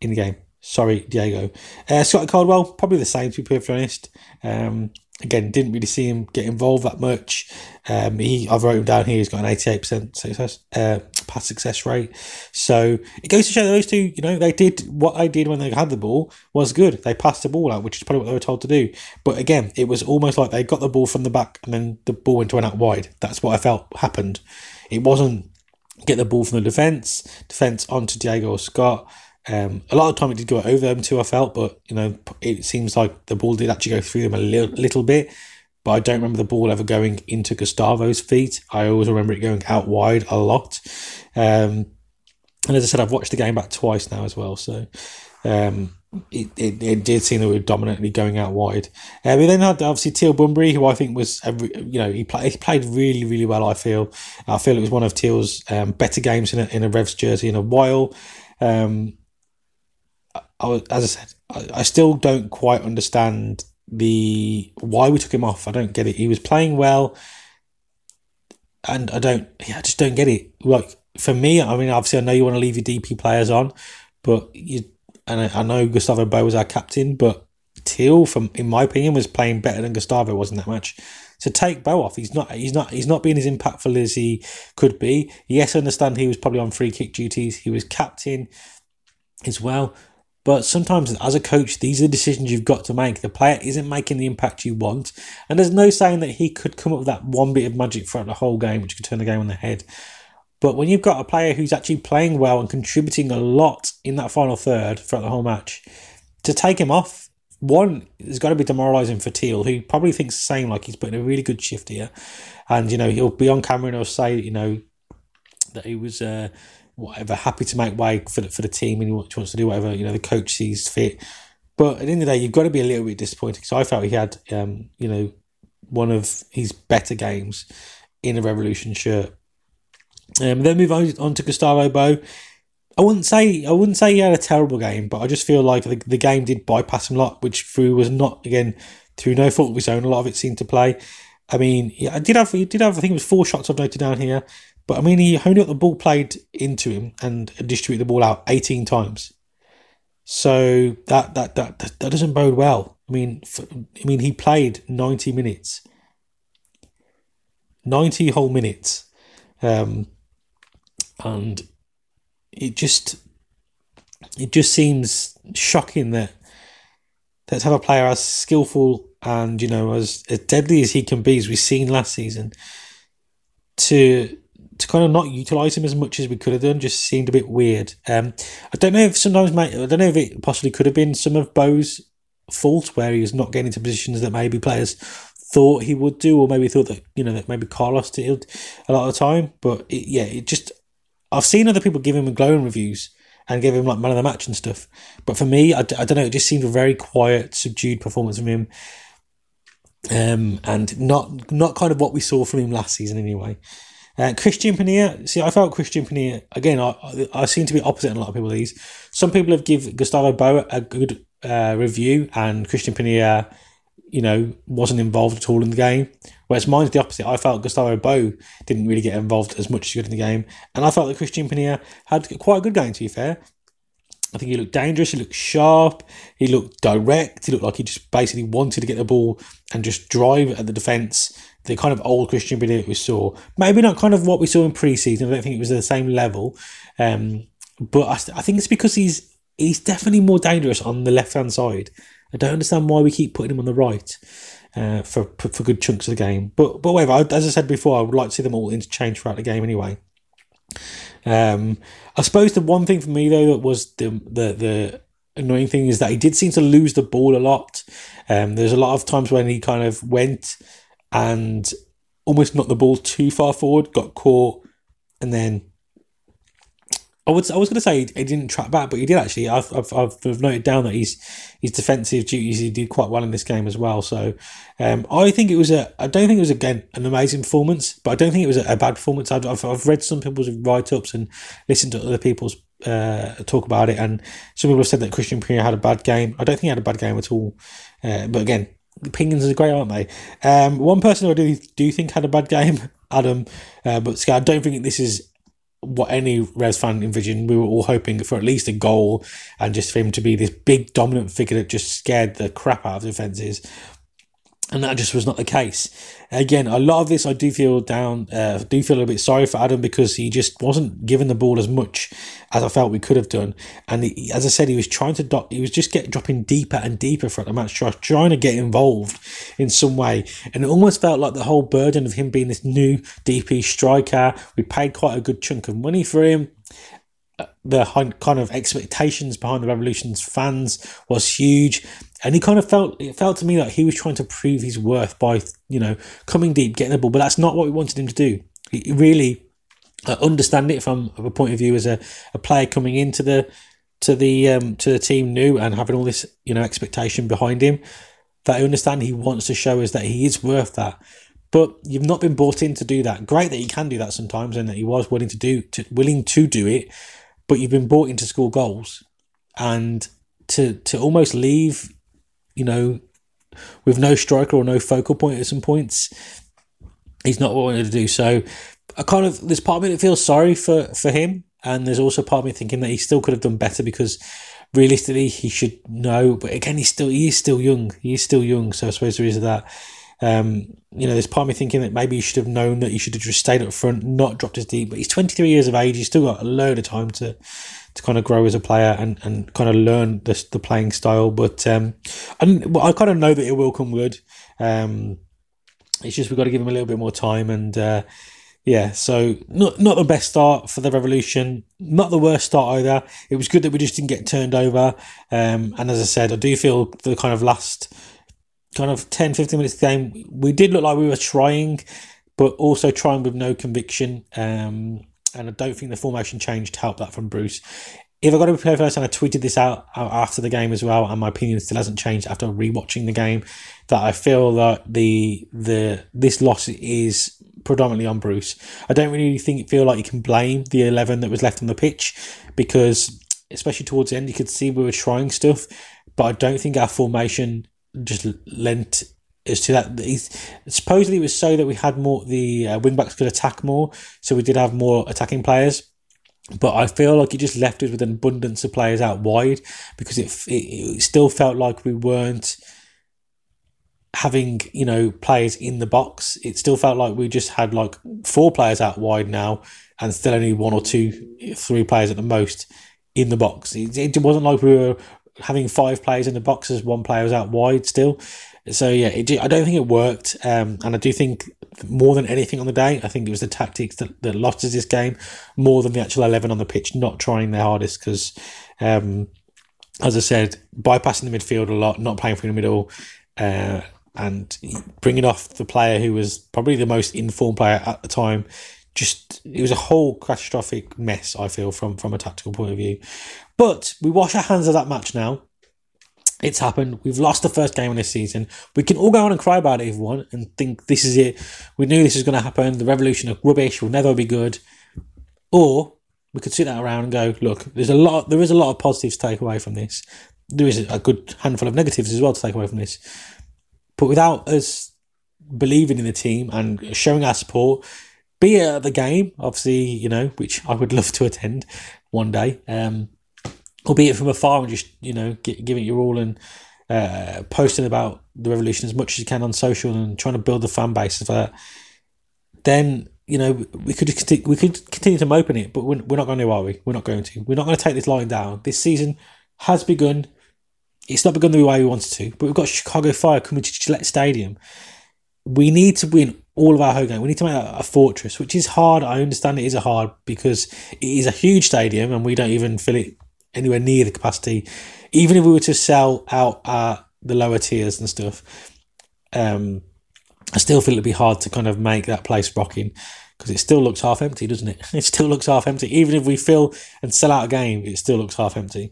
in the game. Sorry, Diego. Uh, Scott Caldwell, probably the same, to be perfectly honest. Um, again, didn't really see him get involved that much. Um, he, I've wrote him down here. He's got an eighty-eight percent success uh, pass success rate. So it goes to show those two, you know, they did what they did when they had the ball was good. They passed the ball out, which is probably what they were told to do. But again, it was almost like they got the ball from the back and then the ball went to an out wide. That's what I felt happened. It wasn't get the ball from the defence, defence onto Diego or Scott. Um, a lot of time it did go over them too, I felt, but you know, it seems like the ball did actually go through them a little, little bit. But I don't remember the ball ever going into Gustavo's feet. I always remember it going out wide a lot. Um, and as I said, I've watched the game back twice now as well. So um, it, it, it, did seem that we were dominantly going out wide. Uh, we then had obviously Teal Bunbury, who I think was, you know, he, play, he played really, really well. I feel, I feel it was one of Teal's um, better games in a, in a Revs jersey in a while. Um, I was, as I said, I, I still don't quite understand the why we took him off. I don't get it. He was playing well, and I don't. Yeah, I just don't get it. Like for me, I mean, obviously, I know you want to leave your DP players on, but you and I, I know Gustavo Bou was our captain, but Teal, from in my opinion, was playing better than Gustavo was in that match. To take Bou off, he's not he's not he's not being as impactful as he could be. Yes, I understand he was probably on free kick duties. He was captain as well. But sometimes, as a coach, these are decisions you've got to make. The player isn't making the impact you want, and there's no saying that he could come up with that one bit of magic throughout the whole game, which could turn the game on the head. But when you've got a player who's actually playing well and contributing a lot in that final third throughout the whole match, to take him off, one, it's got to be demoralising for Teal, who probably thinks the same, like he's putting a really good shift here. And, you know, he'll be on camera and he'll say, you know, that he was. Uh, whatever, happy to make way for the, for the team and he wants to do whatever you know the coach sees fit. But at the end of the day, you've got to be a little bit disappointed because I felt he had, um, you know, one of his better games in a Revolution shirt. Um, then move on, on to Gustavo Bou. I wouldn't say I wouldn't say he had a terrible game, but I just feel like the, the game did bypass him a lot, which through was not again through no fault of his own. A lot of it seemed to play. I mean, I did have he did have I think it was four shots I've noted down here. But I mean, he only got the ball played into him and distributed the ball out 18 times. So that that that that doesn't bode well. I mean, for, I mean, he played 90 minutes, 90 whole minutes, um, and it just it just seems shocking that that to have a player as skillful and you know as, as deadly as he can be, as we've seen last season, to to kind of not utilize him as much as we could have done just seemed a bit weird. Um, I don't know if sometimes, mate, I don't know if it possibly could have been some of Bou's fault where he was not getting into positions that maybe players thought he would do, or maybe thought that you know that maybe Carlos did a lot of the time. But it, yeah, it just I've seen other people give him glowing reviews and give him like man of the match and stuff. But for me, I, I don't know. It just seemed a very quiet, subdued performance from him, um, and not not kind of what we saw from him last season anyway. Uh, Christian Penilla, see, I felt Christian Penilla, again, I, I seem to be opposite in a lot of people these. Some people have give Gustavo Bou a good uh, review and Christian Penilla, you know, wasn't involved at all in the game. Whereas mine's the opposite. I felt Gustavo Bou didn't really get involved as much as he in the game. And I felt that Christian Penilla had quite a good game, to be fair. I think he looked dangerous. He looked sharp. He looked direct. He looked like he just basically wanted to get the ball and just drive at the defence. The kind of old Christian Benedict we saw. Maybe not kind of what we saw in pre-season. I don't think it was the same level. Um, but I, I think it's because he's he's definitely more dangerous on the left hand side. I don't understand why we keep putting him on the right uh, for for good chunks of the game. But but whatever. As I said before, I would like to see them all interchange throughout the game anyway. Um, I suppose the one thing for me though that was the the the annoying thing is that he did seem to lose the ball a lot. Um, there's a lot of times when he kind of went and almost knocked the ball too far forward, got caught, and then I would I was going to say he didn't track back, but he did actually. I've, I've, I've noted down that he's his defensive duties he did quite well in this game as well. So um, I think it was a I don't think it was again an amazing performance, but I don't think it was a, a bad performance. I've, I've, I've read some people's write ups and listened to other people's uh, talk about it, and some people have said that Christian Pierre had a bad game. I don't think he had a bad game at all. Uh, but again, opinions are great, aren't they? Um, one person I do do think had a bad game, Adam, uh, but I don't think this is what any Revs fan envisioned. We were all hoping for at least a goal and just for him to be this big dominant figure that just scared the crap out of defences. And that just was not the case. Again, a lot of this I do feel down, uh, do feel a bit sorry for Adam because he just wasn't given the ball as much as I felt we could have done. And he, as I said, he was trying to, do- he was just get dropping deeper and deeper throughout the match, trying to get involved in some way. And it almost felt like the whole burden of him being this new DP striker. We paid quite a good chunk of money for him the kind of expectations behind the Revolution's fans was huge, and he kind of felt it felt to me that he was trying to prove his worth by you know coming deep, getting the ball, but that's not what we wanted him to do. He really uh, understand it from a point of view as a, a player coming into the to the um, to the team new and having all this you know expectation behind him. That I understand he wants to show us that he is worth that. But you've not been brought in to do that. Great that he can do that sometimes, and that he was willing to do to, willing to do it but you've been brought in to score goals and to to almost leave, you know, with no striker or no focal point at some points, he's not what I wanted to do. So I kind of there's part of me that feels sorry for for him, and there's also part of me thinking that he still could have done better because realistically he should know. But again, he's still he is still young. He is still young, so I suppose there is that. Um, you know, there's part of me thinking that maybe he should have known that he should have just stayed up front, not dropped his deep. But he's 23 years of age. He's still got a load of time to to kind of grow as a player and, and kind of learn the, the playing style. But um, and I kind of know that it will come good. Um, it's just we've got to give him a little bit more time and. Uh, yeah, so not not the best start for the Revolution, not the worst start either. It was good that we just didn't get turned over. Um, and as I said, I do feel the kind of last kind of 10, 15 minutes game, we did look like we were trying, but also trying with no conviction. Um, and I don't think the formation change helped that from Bruce. If I got to be first, and I tweeted this out after the game as well, and my opinion still hasn't changed after rewatching the game, that I feel that the the this loss is predominantly on Bruce. I don't really think feel like you can blame the eleven that was left on the pitch because, especially towards the end, you could see we were trying stuff, but I don't think our formation just lent as to that. He's, supposedly, it was so that we had more the uh, wingbacks could attack more, so we did have more attacking players. But I feel like it just left us with an abundance of players out wide because it, it, it still felt like we weren't having you know players in the box. It still felt like we just had like four players out wide now, and still only one or two, three players at the most in the box. It, it wasn't like we were having five players in the box as one player was out wide still. So yeah, it, I don't think it worked, um, and I do think more than anything on the day, I think it was the tactics that, that lost us this game more than the actual eleven on the pitch not trying their hardest. Because, um, as I said, bypassing the midfield a lot, not playing through the middle, uh, and bringing off the player who was probably the most informed player at the time. Just it was a whole catastrophic mess. I feel from from a tactical point of view. But we wash our hands of that match now. It's happened. We've lost the first game of this season. We can all go on and cry about it if we want and think this is it. We knew this was going to happen. The revolution of rubbish will never be good. Or we could sit that around and go, look, there's a lot. There is a lot of positives to take away from this. There is a good handful of negatives as well to take away from this. But without us believing in the team and showing our support, be it at the game, obviously, you know, which I would love to attend one day. Um, albeit from afar and just you know giving it your all and uh, posting about the revolution as much as you can on social and trying to build the fan base for that. Then you know we could we could continue to open it, but we're, we're not going to, are we? We're not going to. We're not going to take this line down. This season has begun. it's not begun the way we wanted to, but we've got Chicago Fire coming to Gillette Stadium. We need to win all of our home games. We need to make that a fortress, which is hard. I understand it is a hard because it is a huge stadium and we don't even fill it anywhere near the capacity. Even if we were to sell out at the lower tiers and stuff, um, I still feel it'd be hard to kind of make that place rocking because it still looks half empty, doesn't it? It still looks half empty. Even if we fill and sell out a game, it still looks half empty.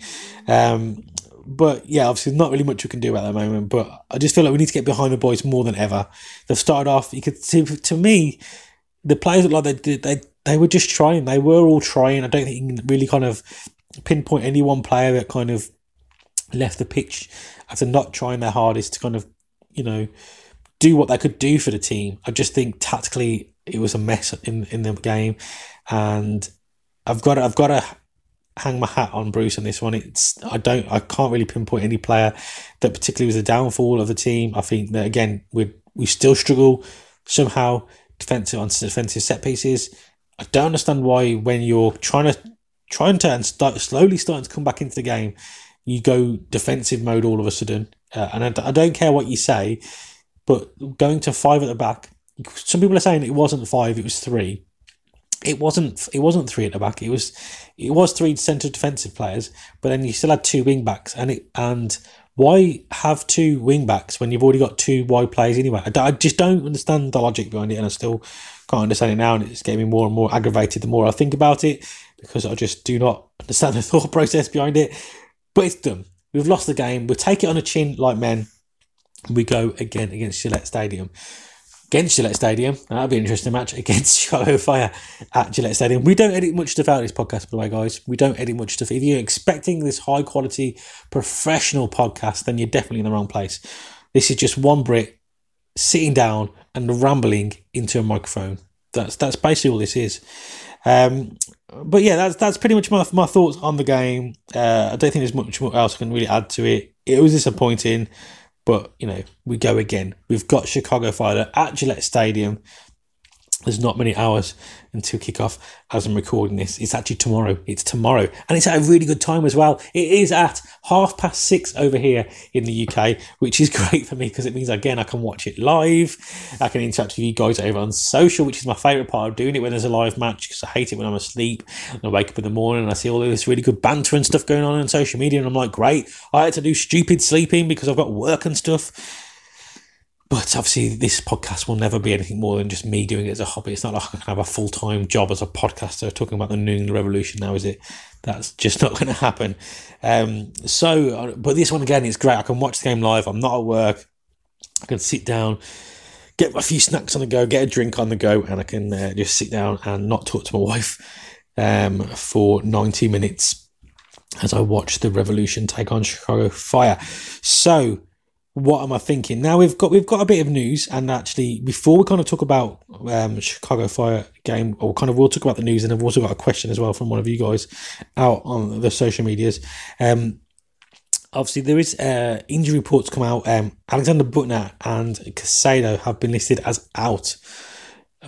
Um, but yeah, obviously, not really much we can do at the moment. But I just feel like we need to get behind the boys more than ever. They've started off. You could see to me, the players look like they did. They they were just trying. They were all trying. I don't think you can really kind of pinpoint any one player that kind of left the pitch after not trying their hardest to kind of you know do what they could do for the team. I just think tactically it was a mess in in the game, and I've got to, I've got to hang my hat on Bruce on this one. It's I don't I can't really pinpoint any player that particularly was the downfall of the team. I think that again we we still struggle somehow defensive on defensive set pieces. I don't understand why when you're trying to trying to and start slowly starting to come back into the game, you go defensive mode all of a sudden. Uh, and I, I don't care what you say, but going to five at the back, some people are saying it wasn't five, it was three. It wasn't. It wasn't three at the back. It was. It was three centre defensive players, but then you still had two wing backs, and it and why have two wing backs when you've already got two wide players anyway? I, I just don't understand the logic behind it, and I still can't understand it now, and it's getting me more and more aggravated the more I think about it because I just do not understand the thought process behind it. But it's done. We've lost the game. We'll take it on a chin like men. We go again against Gillette Stadium against Gillette Stadium. That'll be an interesting match against Chicago Fire at Gillette Stadium. We don't edit much stuff out of this podcast, by the way, guys. We don't edit much stuff. If you're expecting this high quality professional podcast, then you're definitely in the wrong place. This is just one Brit sitting down and rambling into a microphone. That's that's basically all this is. Um, but yeah, that's that's pretty much my my thoughts on the game. Uh, I don't think there's much else I can really add to it. It was disappointing. But, you know, we go again. We've got Chicago Fire at Gillette Stadium. There's not many hours until kickoff as I'm recording this. It's actually tomorrow. It's tomorrow. And it's at a really good time as well. It is at half past six over here in the UK, which is great for me because it means, again, I can watch it live. I can interact with you guys over on social, which is my favourite part of doing it when there's a live match because I hate it when I'm asleep and I wake up in the morning and I see all this really good banter and stuff going on on social media. And I'm like, great. I had to do stupid sleeping because I've got work and stuff but obviously, this podcast will never be anything more than just me doing it as a hobby. It's not like I can have a full time job as a podcaster talking about the New England Revolution now, is it? That's just not going to happen. Um, so, uh, but this one again is great. I can watch the game live. I'm not at work. I can sit down, get a few snacks on the go, get a drink on the go, and I can uh, just sit down and not talk to my wife um, for 90 minutes as I watch the Revolution take on Chicago Fire. So, what am I thinking? Now we've got we've got a bit of news, and actually, before we kind of talk about um, Chicago Fire game, or kind of we'll talk about the news, and I've also got a question as well from one of you guys out on the social medias. Um, obviously, there is uh, injury reports come out. Um, Alexander Büttner and Caicedo have been listed as out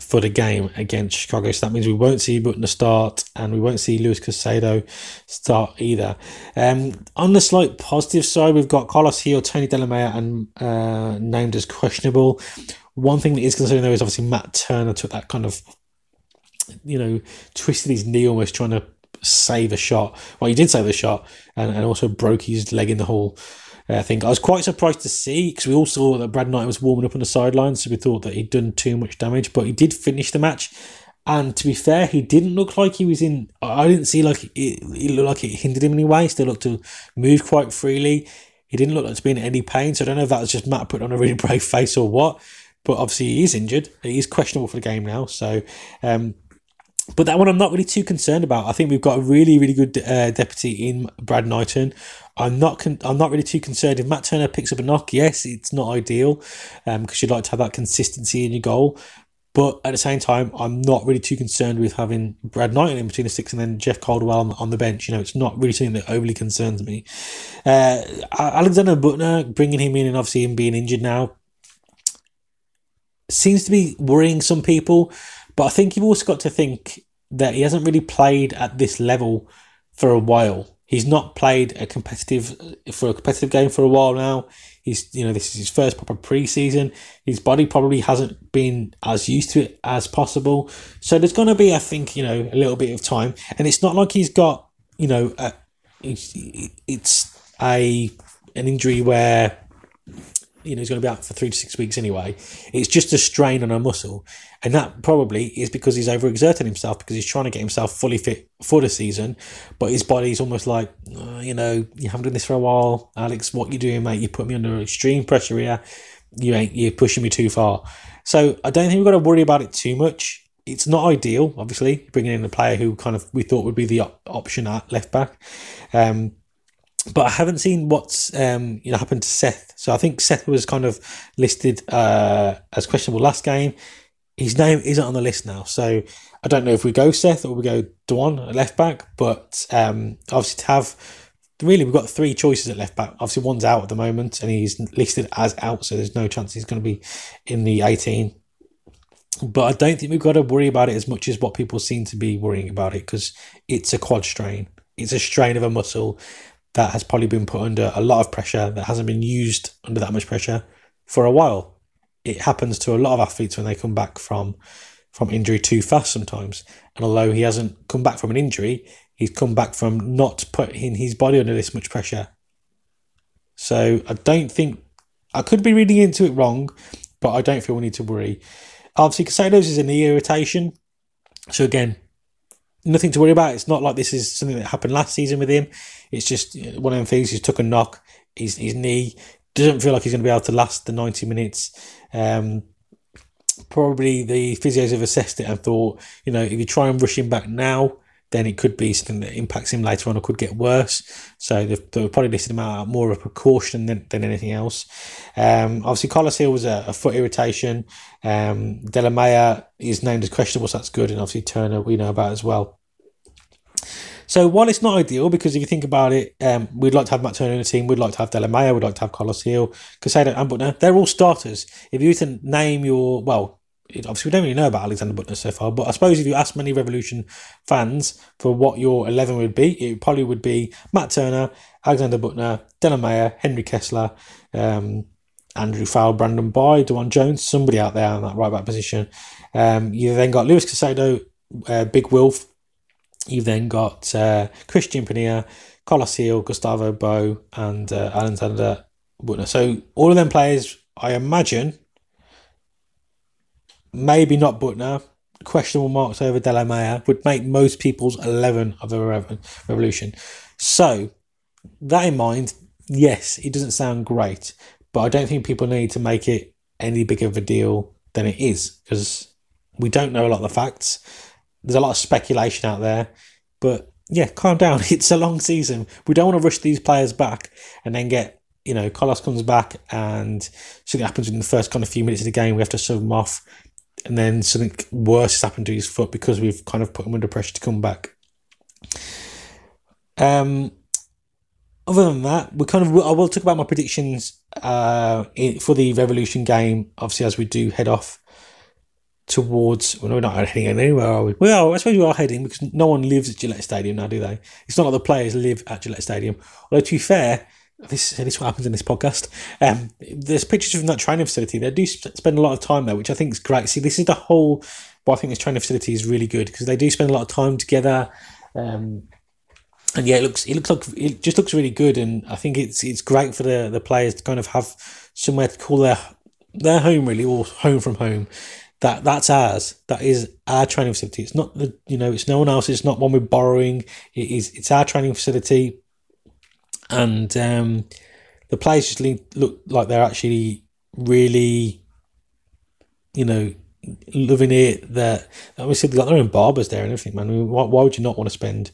for the game against Chicago. So that means we won't see Büttner start and we won't see Luis Caicedo start either. Um, on the slight positive side, we've got Carlos Gil, Tony Delamea, and uh, named as questionable. One thing that is concerning though is obviously Matt Turner took that kind of, you know, twisted his knee almost trying to save a shot. Well, he did save the shot and, and also broke his leg in the hole. I think I was quite surprised to see because we all saw that Brad Knighton was warming up on the sidelines, so we thought that he'd done too much damage, but he did finish the match. And to be fair, he didn't look like he was in. I didn't see like it, it looked like it hindered him in any way. He still looked to move quite freely. He didn't look like to be in any pain. So I don't know if that was just Matt put on a really brave face or what. But obviously he is injured. He is questionable for the game now. So um, but that one I'm not really too concerned about. I think we've got a really, really good uh, deputy in Brad Knighton. I'm not con- I'm not really too concerned if Matt Turner picks up a knock. Yes, it's not ideal because um, you'd like to have that consistency in your goal. But at the same time, I'm not really too concerned with having Brad Knighton in between the six and then Jeff Caldwell on, on the bench. You know, it's not really something that overly concerns me. Uh, Alexander Büttner, bringing him in and obviously him being injured now, seems to be worrying some people. But I think you've also got to think that he hasn't really played at this level for a while. He's not played a competitive for a competitive game for a while now. He's you know this is his first proper preseason. His body probably hasn't been as used to it as possible. So there's going to be, I think, you know, a little bit of time. And it's not like he's got you know, a, it's, it's a an injury where you know he's going to be out for three to six weeks anyway. It's just a strain on a muscle, and that probably is because he's overexerting himself because he's trying to get himself fully fit for the season. But his body's almost like, oh, you know, you haven't done this for a while, Alex. What you doing, mate? You put me under extreme pressure here. You ain't. You're pushing me too far. So I don't think we've got to worry about it too much. It's not ideal, obviously, bringing in a player who kind of we thought would be the op- option at left back. Um, but I haven't seen what's um, you know happened to Seth. So I think Seth was kind of listed uh, as questionable last game. His name isn't on the list now, so I don't know if we go Seth or we go DeJuan left back. But um, obviously to have really we've got three choices at left back. Obviously one's out at the moment and he's listed as out, so there's no chance he's going to be in the 18. But I don't think we've got to worry about it as much as what people seem to be worrying about it because it's a quad strain. It's a strain of a muscle that has probably been put under a lot of pressure that hasn't been used under that much pressure for a while. It happens to a lot of athletes when they come back from from injury too fast sometimes. And although he hasn't come back from an injury, he's come back from not putting his body under this much pressure. So I don't think I could be reading into it wrong, but I don't feel we need to worry. Obviously, Caicedo's is a knee irritation. So again, nothing to worry about. It's not like this is something that happened last season with him. It's just one of them things. He's took a knock. His his knee doesn't feel like he's going to be able to last the ninety minutes. Um, probably the physios have assessed it and thought, you know, if you try and rush him back now, then it could be something that impacts him later on or could get worse. So they've, they've probably listed him out more of a precaution than, than anything else. Um, obviously, Carlos Gil was a, a foot irritation. Um, is named as questionable, so that's good. And obviously, Turner we know about as well. So while it's not ideal, because if you think about it, um, we'd like to have Matt Turner in the team, we'd like to have Delamea, we'd like to have Carlos Gil, Caicedo and Büttner. They're all starters. If you were to name your, well, obviously we don't really know about Alexander Büttner so far, but I suppose if you ask many Revolution fans for what your 11 would be, it probably would be Matt Turner, Alexander Büttner, Delamea, Henry Kessler, um, Andrew Farrell, Brandon Bye, DeJuan Jones, somebody out there in that right back position. Um, you then got Luis Caicedo, uh, Big Wilf, You've then got uh, Christian Penilla, Colosseo, Gustavo Bou, and uh, Alexander Büttner. So all of them players, I imagine, maybe not Büttner, questionable marks over Delamea, would make most people's 11 of the Revolution. So, that in mind, yes, it doesn't sound great, but I don't think people need to make it any bigger of a deal than it is because we don't know a lot of the facts there's a lot of speculation out there, but yeah, calm down. It's a long season. We don't want to rush these players back and then get you know Carlos comes back and something happens in the first kind of few minutes of the game. We have to sub him off, and then something worse has happened to his foot because we've kind of put him under pressure to come back. Um. Other than that, we kind of I will talk about my predictions uh, for the Revolution game. Obviously, as we do head off towards. Well, we're not heading anywhere, are we? Well, I suppose we are heading because no one lives at Gillette Stadium now, do they? It's not like the players live at Gillette Stadium. Although, to be fair, this, is what happens in this podcast. Um, there's pictures from that training facility. They do spend a lot of time there, which I think is great. See, this is the whole. Well, I think this training facility is really good because they do spend a lot of time together. Um, and yeah, it looks it looks like it just looks really good, and I think it's it's great for the the players to kind of have somewhere to call their their home really, or home from home that that's ours. That is our training facility. It's not the you know it's no one else. It's not one we're borrowing. It is it's our training facility, and um, the players just look like they're actually really, you know, loving it. That obviously they've got their own barbers there and everything. Man, I mean, why, why would you not want to spend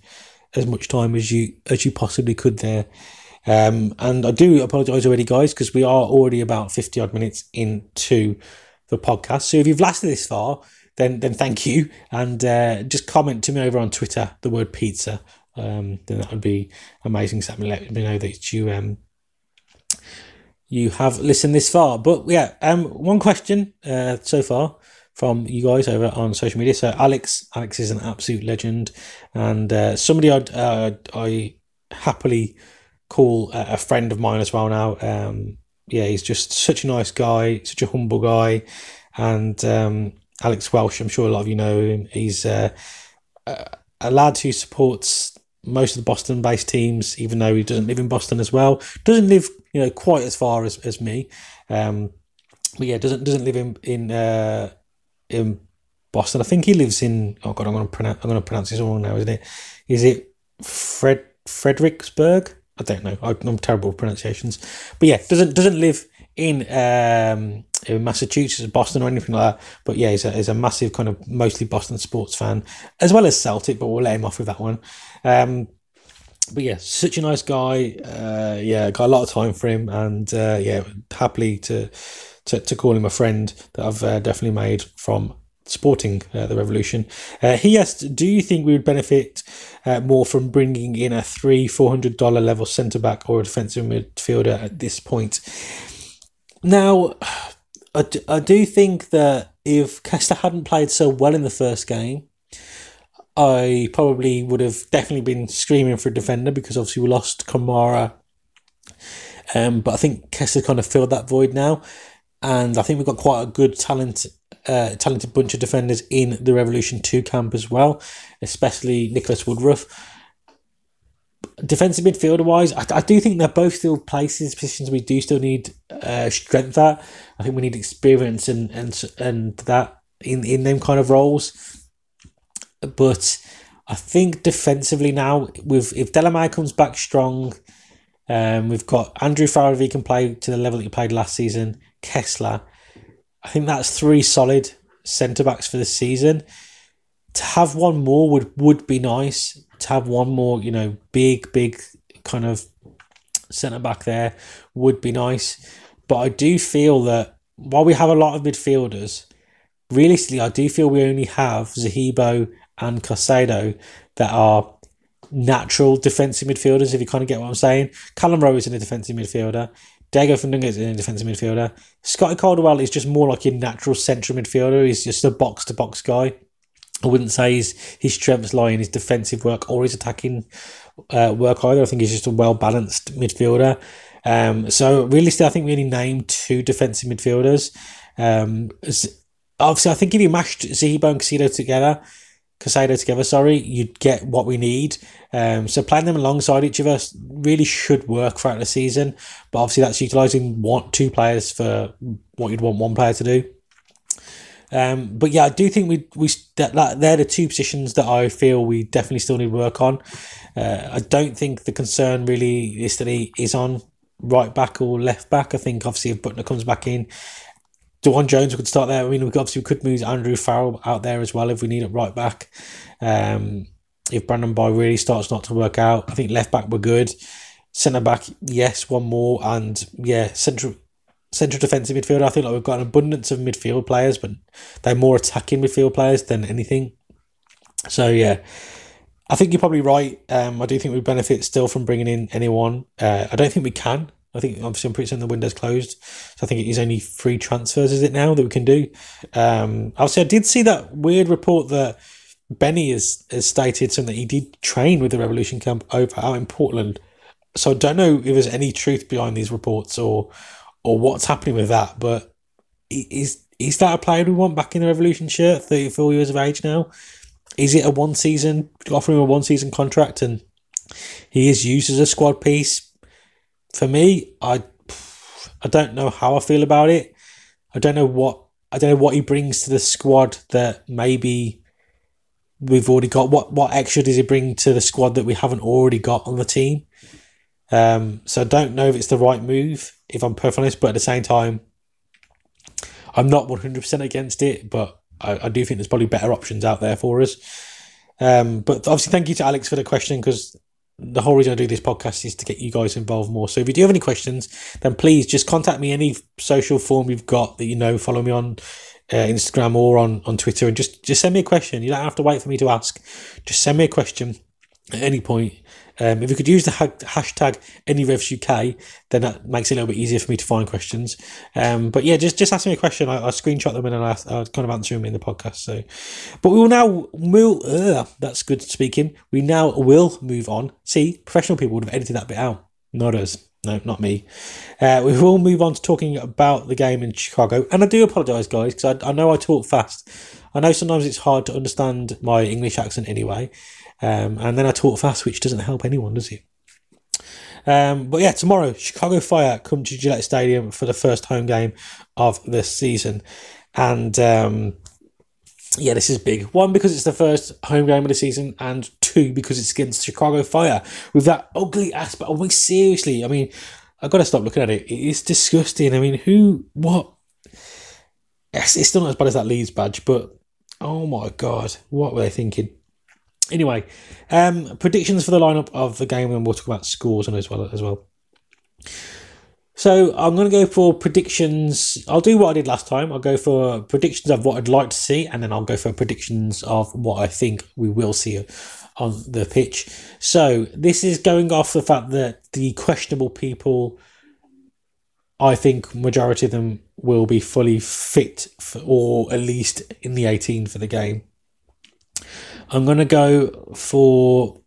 as much time as you as you possibly could there? Um, and I do apologise already, guys, because we are already about fifty odd minutes into the podcast. So if you've lasted this far, then then thank you, and uh, just comment to me over on Twitter the word pizza. Um, then that would be amazing. So let me know that you um you have listened this far. But yeah, um, one question uh, so far from you guys over on social media. So Alex, Alex is an absolute legend, and uh, somebody I'd, uh, I happily call a, friend of mine as well now. Um, yeah, he's just such a nice guy, such a humble guy, and um, Alex Welsh. I'm sure a lot of you know him. He's uh, a lad who supports most of the Boston-based teams, even though he doesn't live in Boston as well. Doesn't live, you know, quite as far as, as me. Um, but yeah, doesn't doesn't live in in uh, in Boston. I think he lives in. Oh god, I'm going to pronounce. I'm to pronounce this wrong now, isn't it? Is it Fred Fredericksburg? I don't know. I'm terrible with pronunciations. But yeah, doesn't doesn't live in um, in Massachusetts, or Boston, or anything like that. But yeah, he's a, he's a massive kind of mostly Boston sports fan, as well as Celtic. But we'll let him off with that one. Um, but yeah, such a nice guy. Uh, yeah, got a lot of time for him, and uh, yeah, happily to, to to call him a friend that I've uh, definitely made from supporting uh, the revolution. Uh, he asked, "Do you think we would benefit uh, more from bringing in a three four hundred dollar level centre back or a defensive midfielder at this point?" Now, I I do think that if Kessler hadn't played so well in the first game, I probably would have definitely been screaming for a defender because obviously we lost Kamara. Um, but I think Kessler kind of filled that void now, and I think we've got quite a good talent, uh, talented bunch of defenders in the Revolution Two camp as well, especially Nicholas Woodruff. Defensive midfielder wise, I, I do think they're both still places, positions we do still need uh, strength at. I think we need experience and and and that in in them kind of roles. But I think defensively now, with if Delamea comes back strong, um, we've got Andrew he can play to the level that he played last season. Kessler, I think that's three solid centre backs for the season. To have one more would would be nice to have one more, you know, big, big kind of centre back there would be nice. But I do feel that while we have a lot of midfielders, realistically, I do feel we only have Zahibo and Caicedo that are natural defensive midfielders, if you kind of get what I'm saying. Callum Rowe is in a defensive midfielder. Diego Fagundez is in a defensive midfielder. Scotty Caldwell is just more like a natural central midfielder. He's just a box to box guy. I wouldn't say his, his strengths lie in his defensive work or his attacking uh, work either. I think he's just a well balanced midfielder. Um, so realistically, I think we only named two defensive midfielders. Um, obviously, I think if you mashed Zahibo and Caicedo together, Caicedo together, sorry, you'd get what we need. Um, so playing them alongside each other really should work throughout the season. But obviously, that's utilising one, two players for what you'd want one player to do. Um, but yeah, I do think we we that, that they're the two positions that I feel we definitely still need work on. Uh, I don't think the concern really is that he is on right back or left back. I think obviously if Büttner comes back in, DeJuan Jones could start there. I mean, we obviously we could move Andrew Farrell out there as well if we need it right back. Um, if Brandon Bye really starts not to work out, I think left back we're good. Centre back, yes, one more, and yeah, central central defensive midfielder. I think like we've got an abundance of midfield players, but they're more attacking midfield players than anything. So yeah, I think you're probably right. Um, I do think we benefit still from bringing in anyone. Uh, I don't think we can. I think obviously I'm pretty certain the window's closed, so I think it is only free transfers. Is it now that we can do? Um, obviously, I did see that weird report that Benny has, has stated something that he did train with the Revolution Camp over out in Portland. So I don't know if there's any truth behind these reports or or what's happening with that. But is is that a player we want back in the Revolution shirt? Thirty four years of age now. Is it a one season offering a one season contract and he is used as a squad piece? For me, I I don't know how I feel about it. I don't know what I don't know what he brings to the squad that maybe we've already got. What what extra does he bring to the squad that we haven't already got on the team? Um, so I don't know if it's the right move if I'm perfectly honest. But at the same time, I'm not 100% against it, but I, I do think there's probably better options out there for us. Um, but obviously, thank you to Alex for the question because the whole reason I do this podcast is to get you guys involved more. So if you do have any questions, then please just contact me any social form you've got that you know. Follow me on uh, Instagram or on, on Twitter and just, just send me a question. You don't have to wait for me to ask. Just send me a question at any point Um, if you could use the ha- hashtag NERevsUK, then that makes it a little bit easier for me to find questions. Um, but yeah, just just ask me a question. I, I screenshot them and then I, I kind of answer them in the podcast. So, but we will now will uh, that's good speaking. We now will move on. See, professional people would have edited that bit out, not us. No, not me. Uh, we will move on to talking about the game in Chicago. And I do apologise, guys, because I, I know I talk fast. I know sometimes it's hard to understand my English accent anyway. Um, and then I talk fast, which doesn't help anyone, does it? Um, but yeah, tomorrow, Chicago Fire come to Gillette Stadium for the first home game of the season. And um, yeah, this is big. One, because it's the first home game of the season, and two, because it's against Chicago Fire with that ugly aspect. I mean, seriously, I mean, I've got to stop looking at it. It's disgusting. I mean, who, what? Yes, it's still not as bad as that Leeds badge, but oh my god, what were they thinking? Anyway, um, predictions for the lineup of the game, and we'll talk about scores and as well as well. So I'm going to go for predictions. I'll do what I did last time. I'll go for predictions of what I'd like to see, and then I'll go for predictions of what I think we will see on the pitch. So this is going off the fact that the questionable people, I think majority of them will be fully fit, for, or at least in the 18 for the game. I'm going to go for.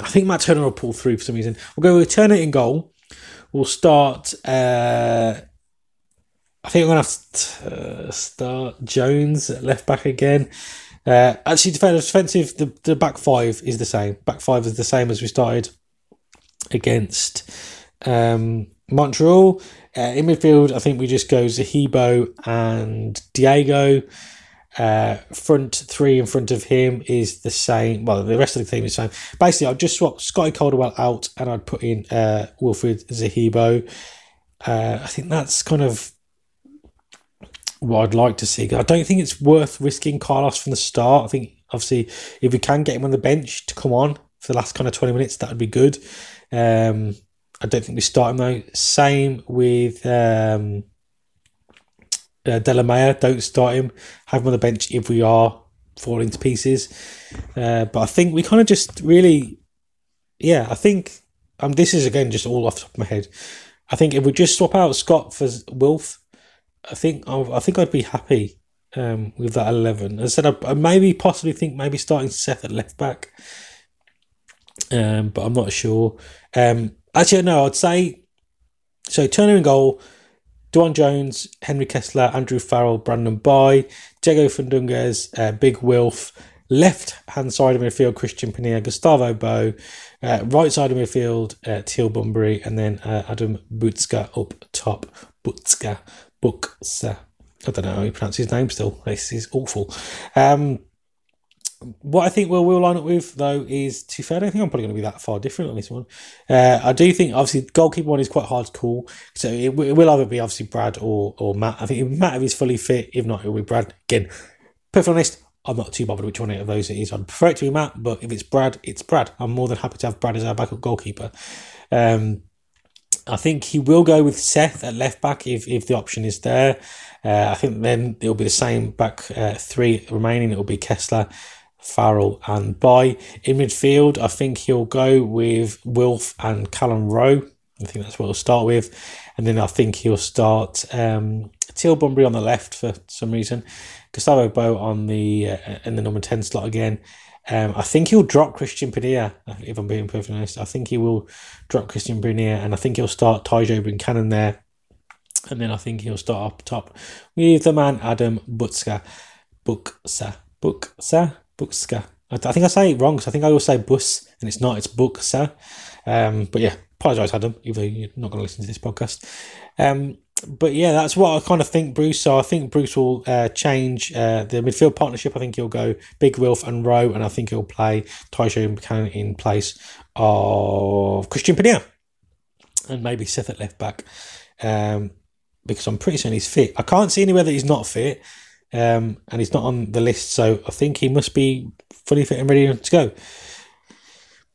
I think Matt Turner will pull through for some reason. We'll go with Turner in goal. We'll start. Uh, I think I'm going to have to uh, start Jones at left back again. Uh, actually, defensive, the, the back five is the same. Back five is the same as we started against um, Montreal. Uh, in midfield, I think we just go Zahibo and Diego. Uh, front three in front of him is the same. Well, the rest of the team is the same. Basically, I'd just swap Scotty Caldwell out and I'd put in uh, Wilfried Zahibo. Uh, I think that's kind of what I'd like to see. I don't think it's worth risking Carlos from the start. I think, obviously, if we can get him on the bench to come on for the last kind of 20 minutes, that would be good. Um, I don't think we start him though. Same with. Um, uh, don't start him. Have him on the bench if we are falling to pieces. Uh, but I think we kind of just really, yeah, I think um, this is again just all off the top of my head. I think if we just swap out Scott for Wilf, I think I think I'd be happy um, with that eleven. As I said, I, I, maybe possibly think maybe starting Seth at left back, um, but I'm not sure. Um, actually, no, I'd say so. Turner in goal. DeJuan Jones, Henry Kessler, Andrew Farrell, Brandon Bye, Diego Fagundez, uh, Big Wilf, left hand side of midfield, Christian Penilla, Gustavo Bou, uh, right side of midfield, uh, Teal Bunbury, and then uh, Adam Buksa up top. Buksa, Buksa. I don't know how you pronounce his name still. This is awful. Um, what I think we'll, we'll line up with, though, is to fair, I don't think I'm probably going to be that far different on this one. Uh, I do think, obviously, goalkeeper one is quite hard to call. So it, it, will either be, obviously, Brad or, or Matt. I think Matt, if he's fully fit, if not, it'll be Brad. Again, perfectly honest, I'm not too bothered which one of those it is. I'd prefer it to be Matt, but if it's Brad, it's Brad. I'm more than happy to have Brad as our backup goalkeeper. Um, I think he will go with Seth at left back if, if the option is there. Uh, I think then it'll be the same back uh, three remaining. It'll be Kessler, Farrell and Bye. In midfield, I think he'll go with Wilf and Callum Rowe. I think that's what he'll start with. And then I think he'll start um, Teal Bunbury on the left for some reason. Gustavo Bou on the uh, in the number 10 slot again. Um, I think he'll drop Christian Penilla, if I'm being perfectly honest. I think he will drop Christian Penilla, and I think he'll start Tajon Buchanan there. And then I think he'll start up top with the man Adam Butska. Buksa. Buksa? Bukska. I, I think I say it wrong because I think I always say bus and it's not, it's Buksa. Um, but yeah, apologise, Adam, even you're not going to listen to this podcast. Um, but yeah, that's what I kind of think, Bruce. So I think Bruce will uh, change uh, the midfield partnership. I think he'll go Big Wilf and Rowe, and I think he'll play Tajon Buchanan in place of Christian Penilla and maybe Seth at left back um, because I'm pretty certain he's fit. I can't see anywhere that he's not fit um, and he's not on the list, so I think he must be fully fit and ready to go.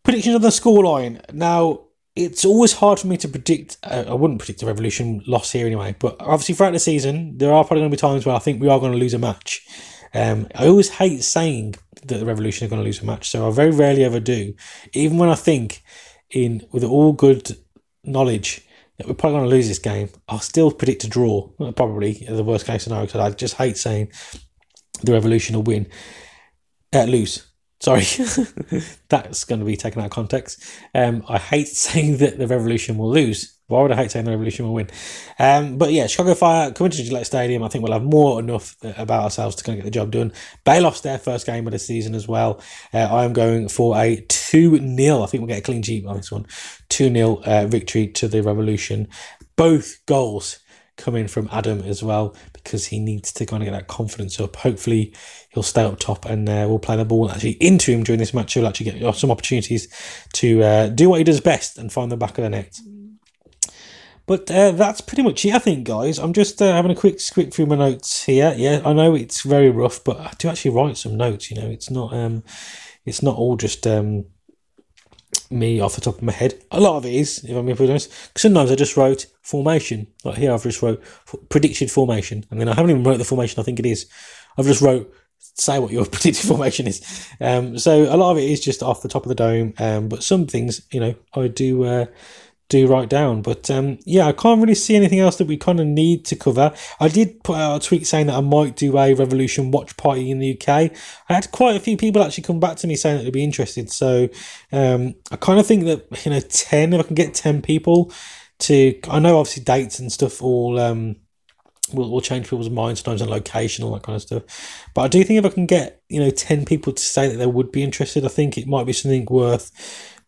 Predictions of the scoreline. Now, it's always hard for me to predict. Uh, I wouldn't predict a Revolution loss here anyway, but obviously throughout the season, there are probably going to be times where I think we are going to lose a match. Um, I always hate saying that the Revolution are going to lose a match. So I very rarely ever do. Even when I think, in with all good knowledge we're probably going to lose this game, I'll still predict a draw. Probably the worst case scenario because I just hate saying the Revolution will win, uh, lose. Sorry, that's going to be taken out of context. Um, I hate saying that the Revolution will lose. Why would I hate saying the Revolution will win? Um, but yeah, Chicago Fire coming to Gillette Stadium. I think we'll have more enough about ourselves to kind of get the job done. Bay lost their first game of the season as well. Uh, I am going for a 2 0. I think we'll get a clean sheet on this one. 2 0 uh, victory to the Revolution. Both goals coming from Adam as well because he needs to kind of get that confidence up. Hopefully, he'll stay up top and uh, we'll play the ball actually into him during this match. He'll actually get some opportunities to uh, do what he does best and find the back of the net. But uh, that's pretty much it, I think, guys. I'm just uh, having a quick quick through my notes here. Yeah, I know it's very rough, but I do actually write some notes. You know, it's not um, it's not all just um, me off the top of my head. A lot of it is, if I'm being honest. Sometimes I just wrote formation. Like here, I've just wrote predicted formation, and then I haven't even wrote the formation I think it is. I've just wrote say what your predicted formation is. Um, so a lot of it is just off the top of the dome. Um, but some things, you know, I do. Uh, do write down. But um, yeah, I can't really see anything else that we kind of need to cover. I did put out a tweet saying that I might do a Revolution watch party in the UK. I had quite a few people actually come back to me saying that they'd be interested. So um, I kind of think that you know, ten if I can get ten people to, I know obviously dates and stuff all. Um, will, will change people's minds sometimes on location, all that kind of stuff. But I do think if I can get, you know, 10 people to say that they would be interested, I think it might be something worth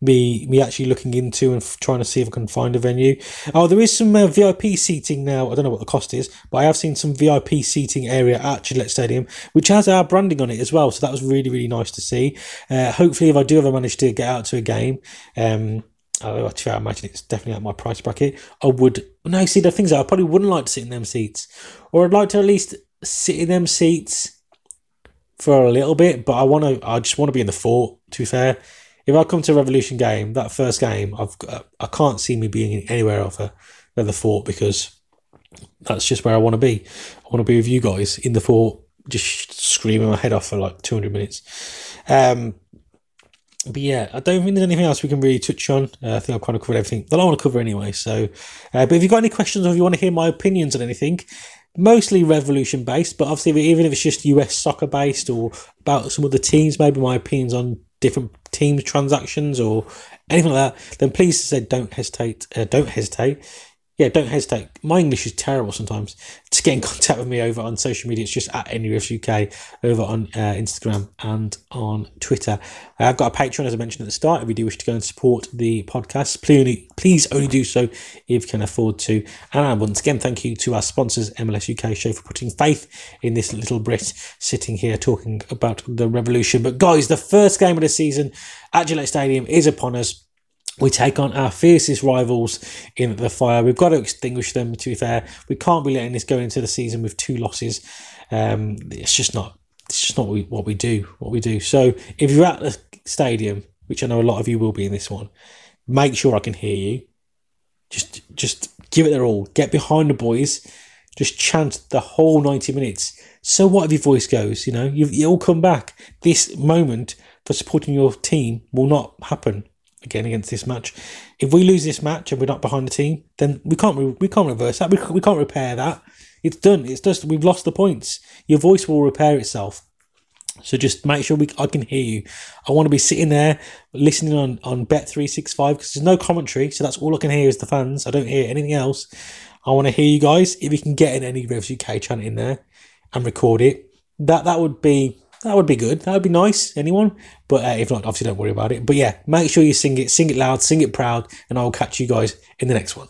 me me actually looking into and f- trying to see if I can find a venue. Oh, there is some uh, VIP seating now. I don't know what the cost is, but I have seen some VIP seating area at Gillette Stadium, which has our branding on it as well. So that was really really nice to see. Uh, hopefully, if I do ever manage to get out to a game. Um, I imagine it's definitely at my price bracket. I would no see the things that I probably wouldn't like to sit in them seats, or I'd like to at least sit in them seats for a little bit. But I want to. I just want to be in the fort. To be fair, if I come to Revolution game, that first game, I've got, I can't see me being anywhere other than the fort because that's just where I want to be. I want to be with you guys in the fort, just screaming my head off for like 200 minutes. Um, but yeah, I don't think there's anything else we can really touch on. Uh, I think I've kind of covered everything that I want to cover anyway. So, uh, but if you've got any questions or if you want to hear my opinions on anything, mostly Revolution based, but obviously even if it's just US soccer based or about some other teams, maybe my opinions on different teams transactions or anything like that, then please say don't hesitate. Uh, don't hesitate. Yeah, don't hesitate. My English is terrible sometimes. To get in contact with me over on social media, it's just at NERevsUK over on uh, Instagram and on Twitter. Uh, I've got a Patreon, as I mentioned at the start. If you do wish to go and support the podcast, please, please only do so if you can afford to. And once again, thank you to our sponsors, MLS UK Show, for putting faith in this little Brit sitting here talking about the revolution. But guys, the first game of the season at Gillette Stadium is upon us we take on our fiercest rivals in the fire. We've got to extinguish them, to be fair. We can't be letting this go into the season with two losses. Um, it's just not it's just not what we, what we do. What we do. So if you're at the stadium, which I know a lot of you will be in this one, make sure I can hear you. Just just give it their all. Get behind the boys. Just chant the whole 90 minutes. So what if your voice goes? You know, you, you'll come back. This moment for supporting your team will not happen again against this match. If we lose this match and we're not behind the team, then we can't we can't reverse that. We, we can't repair that. It's done. It's just we've lost the points. Your voice will repair itself. So just make sure we I can hear you. I want to be sitting there listening on on Bet three six five because there's no commentary, so that's all I can hear is the fans. I don't hear anything else. I want to hear you guys. If you can get in any Revs UK chant in there and record it, that that would be that would be good. That would be nice. Anyone? But uh, if not, obviously don't worry about it. But yeah, make sure you sing it, sing it loud, sing it proud, and I will catch you guys in the next one.